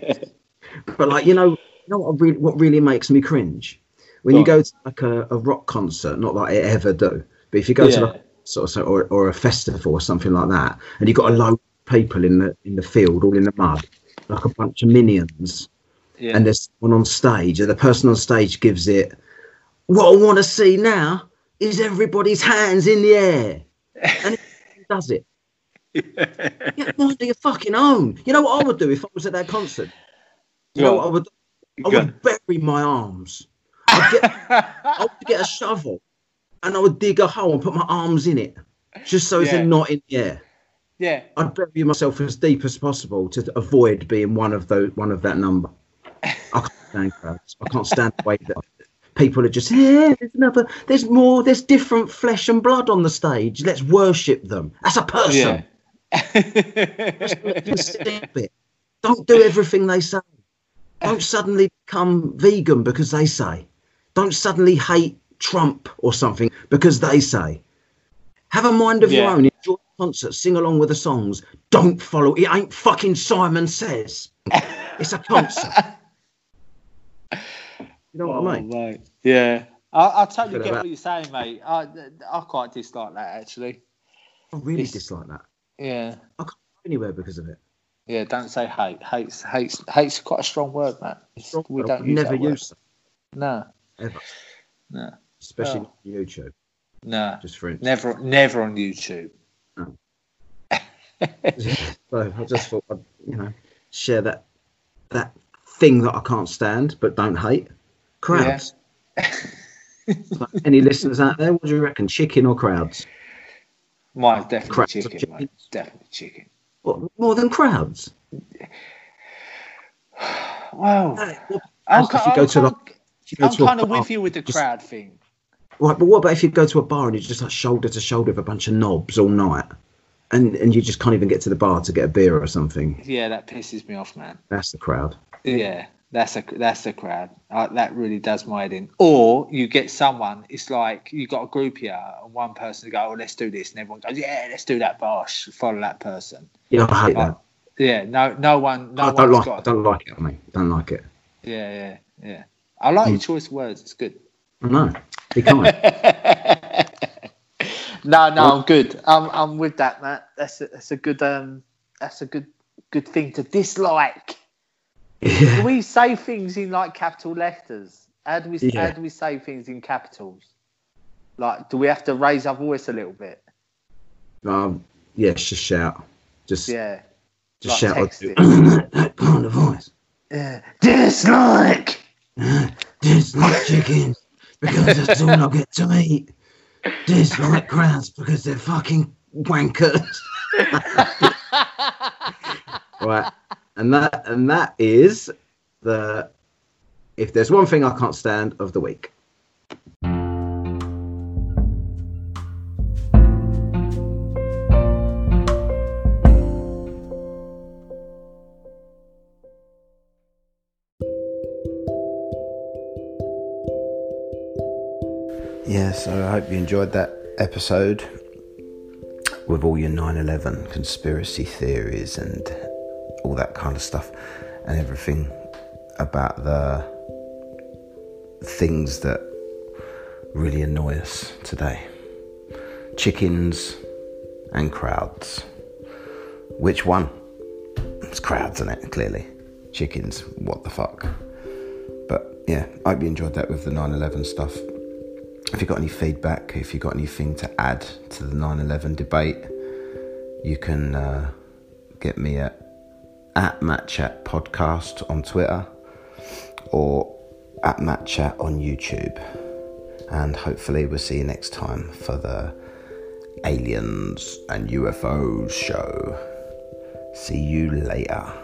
but like you know, you know what really, what really makes me cringe when you go to like a, a rock concert. Not that I ever do, but if you go to like sort of or, or a festival or something like that, and you've got a load people in the in the field, all in the mud, like a bunch of minions. Yeah. and there's someone on stage, and the person on stage gives it. What I want to see now is everybody's hands in the air, and he does it. Yeah, mind your fucking own. You know what I would do if I was at that concert? You know what I would? I would bury my arms. I'd get, I would get a shovel, and I would dig a hole and put my arms in it, just so it's Yeah. not in the air. Yeah. I'd bury myself as deep as possible to avoid being one of those one of that number. I can't stand crowds. I can't stand the way that people are just yeah. There's another. There's more. There's different flesh and blood on the stage. Let's worship them. That's a person. Yeah. Just let them a bit. Don't do everything they say. Don't suddenly become vegan because they say. Don't suddenly hate Trump or something because they say. Have a mind of your own. Concert. Sing along with the songs. Don't follow. It ain't fucking Simon Says. It's a concert. you know what I oh, mean? Oh, mate. Yeah. I, I totally get what you're saying, mate. I, I quite dislike that, actually. I really It's- dislike that. Yeah. I can't go anywhere because of it. Yeah, don't say hate. Hate's hate's hate's quite a strong word, man. It's, we don't use never that use it No, ever, no, especially on YouTube. no. Just for instance. Never, never on YouTube. So I just thought I'd, you know, share that that thing that I can't stand but don't hate. Crowds. Like, any listeners out there, what do you reckon? Chicken or crowds? Mine's definitely of chicken, chicken. mate. Definitely chicken. What, more than crowds? Wow. No, I'm, if ki- you go I'm, like, kind- if you go I'm kind of with you with the crowd thing. Right, but what about if you go to a bar and you're just like shoulder to shoulder with a bunch of knobs all night, and and you just can't even get to the bar to get a beer or something? Yeah, that pisses me off, man. That's the crowd. Yeah, that's a that's the crowd. Uh, that really does my head in. Or you get someone. It's like you got a group here, and one person go, "Oh, let's do this," and everyone goes, "Yeah, let's do that." Bosh, follow that person. Yeah, I hate Like, that. Yeah, no, no one, no I don't like. got. I don't like it. I mean, don't like it. Yeah, yeah, yeah. I like Mm. your choice of words. It's good. Know. Be kind. No, no, I'm good. I'm, I'm with that, Matt. That's a, that's a good, um, that's a good, good thing to dislike. yeah. Do we say things in like capital letters? How do we, Yeah. how do we say things in capitals? Like, do we have to raise our voice a little bit? Um, yeah, just shout. Just, Yeah, just like shout. that kind of voice. yeah. Dislike. Dislike chickens because that's all I get to eat. Dislike crowds because they're fucking wankers. right, and that and that is the. If there's one thing I can't stand of the week. You enjoyed that episode with all your 9 11 conspiracy theories and all that kind of stuff and everything about the things that really annoy us today chickens and crowds. Which one? It's crowds, isn't it? Clearly. Chickens, what the fuck? But yeah, I hope you enjoyed that with the 9 11 stuff if you've got any feedback, if you've got anything to add to the 9 11 debate, you can uh, get me at, at MattChat Podcast on Twitter or at MattChat on YouTube. And hopefully, we'll see you next time for the Aliens and UFOs show. See you later.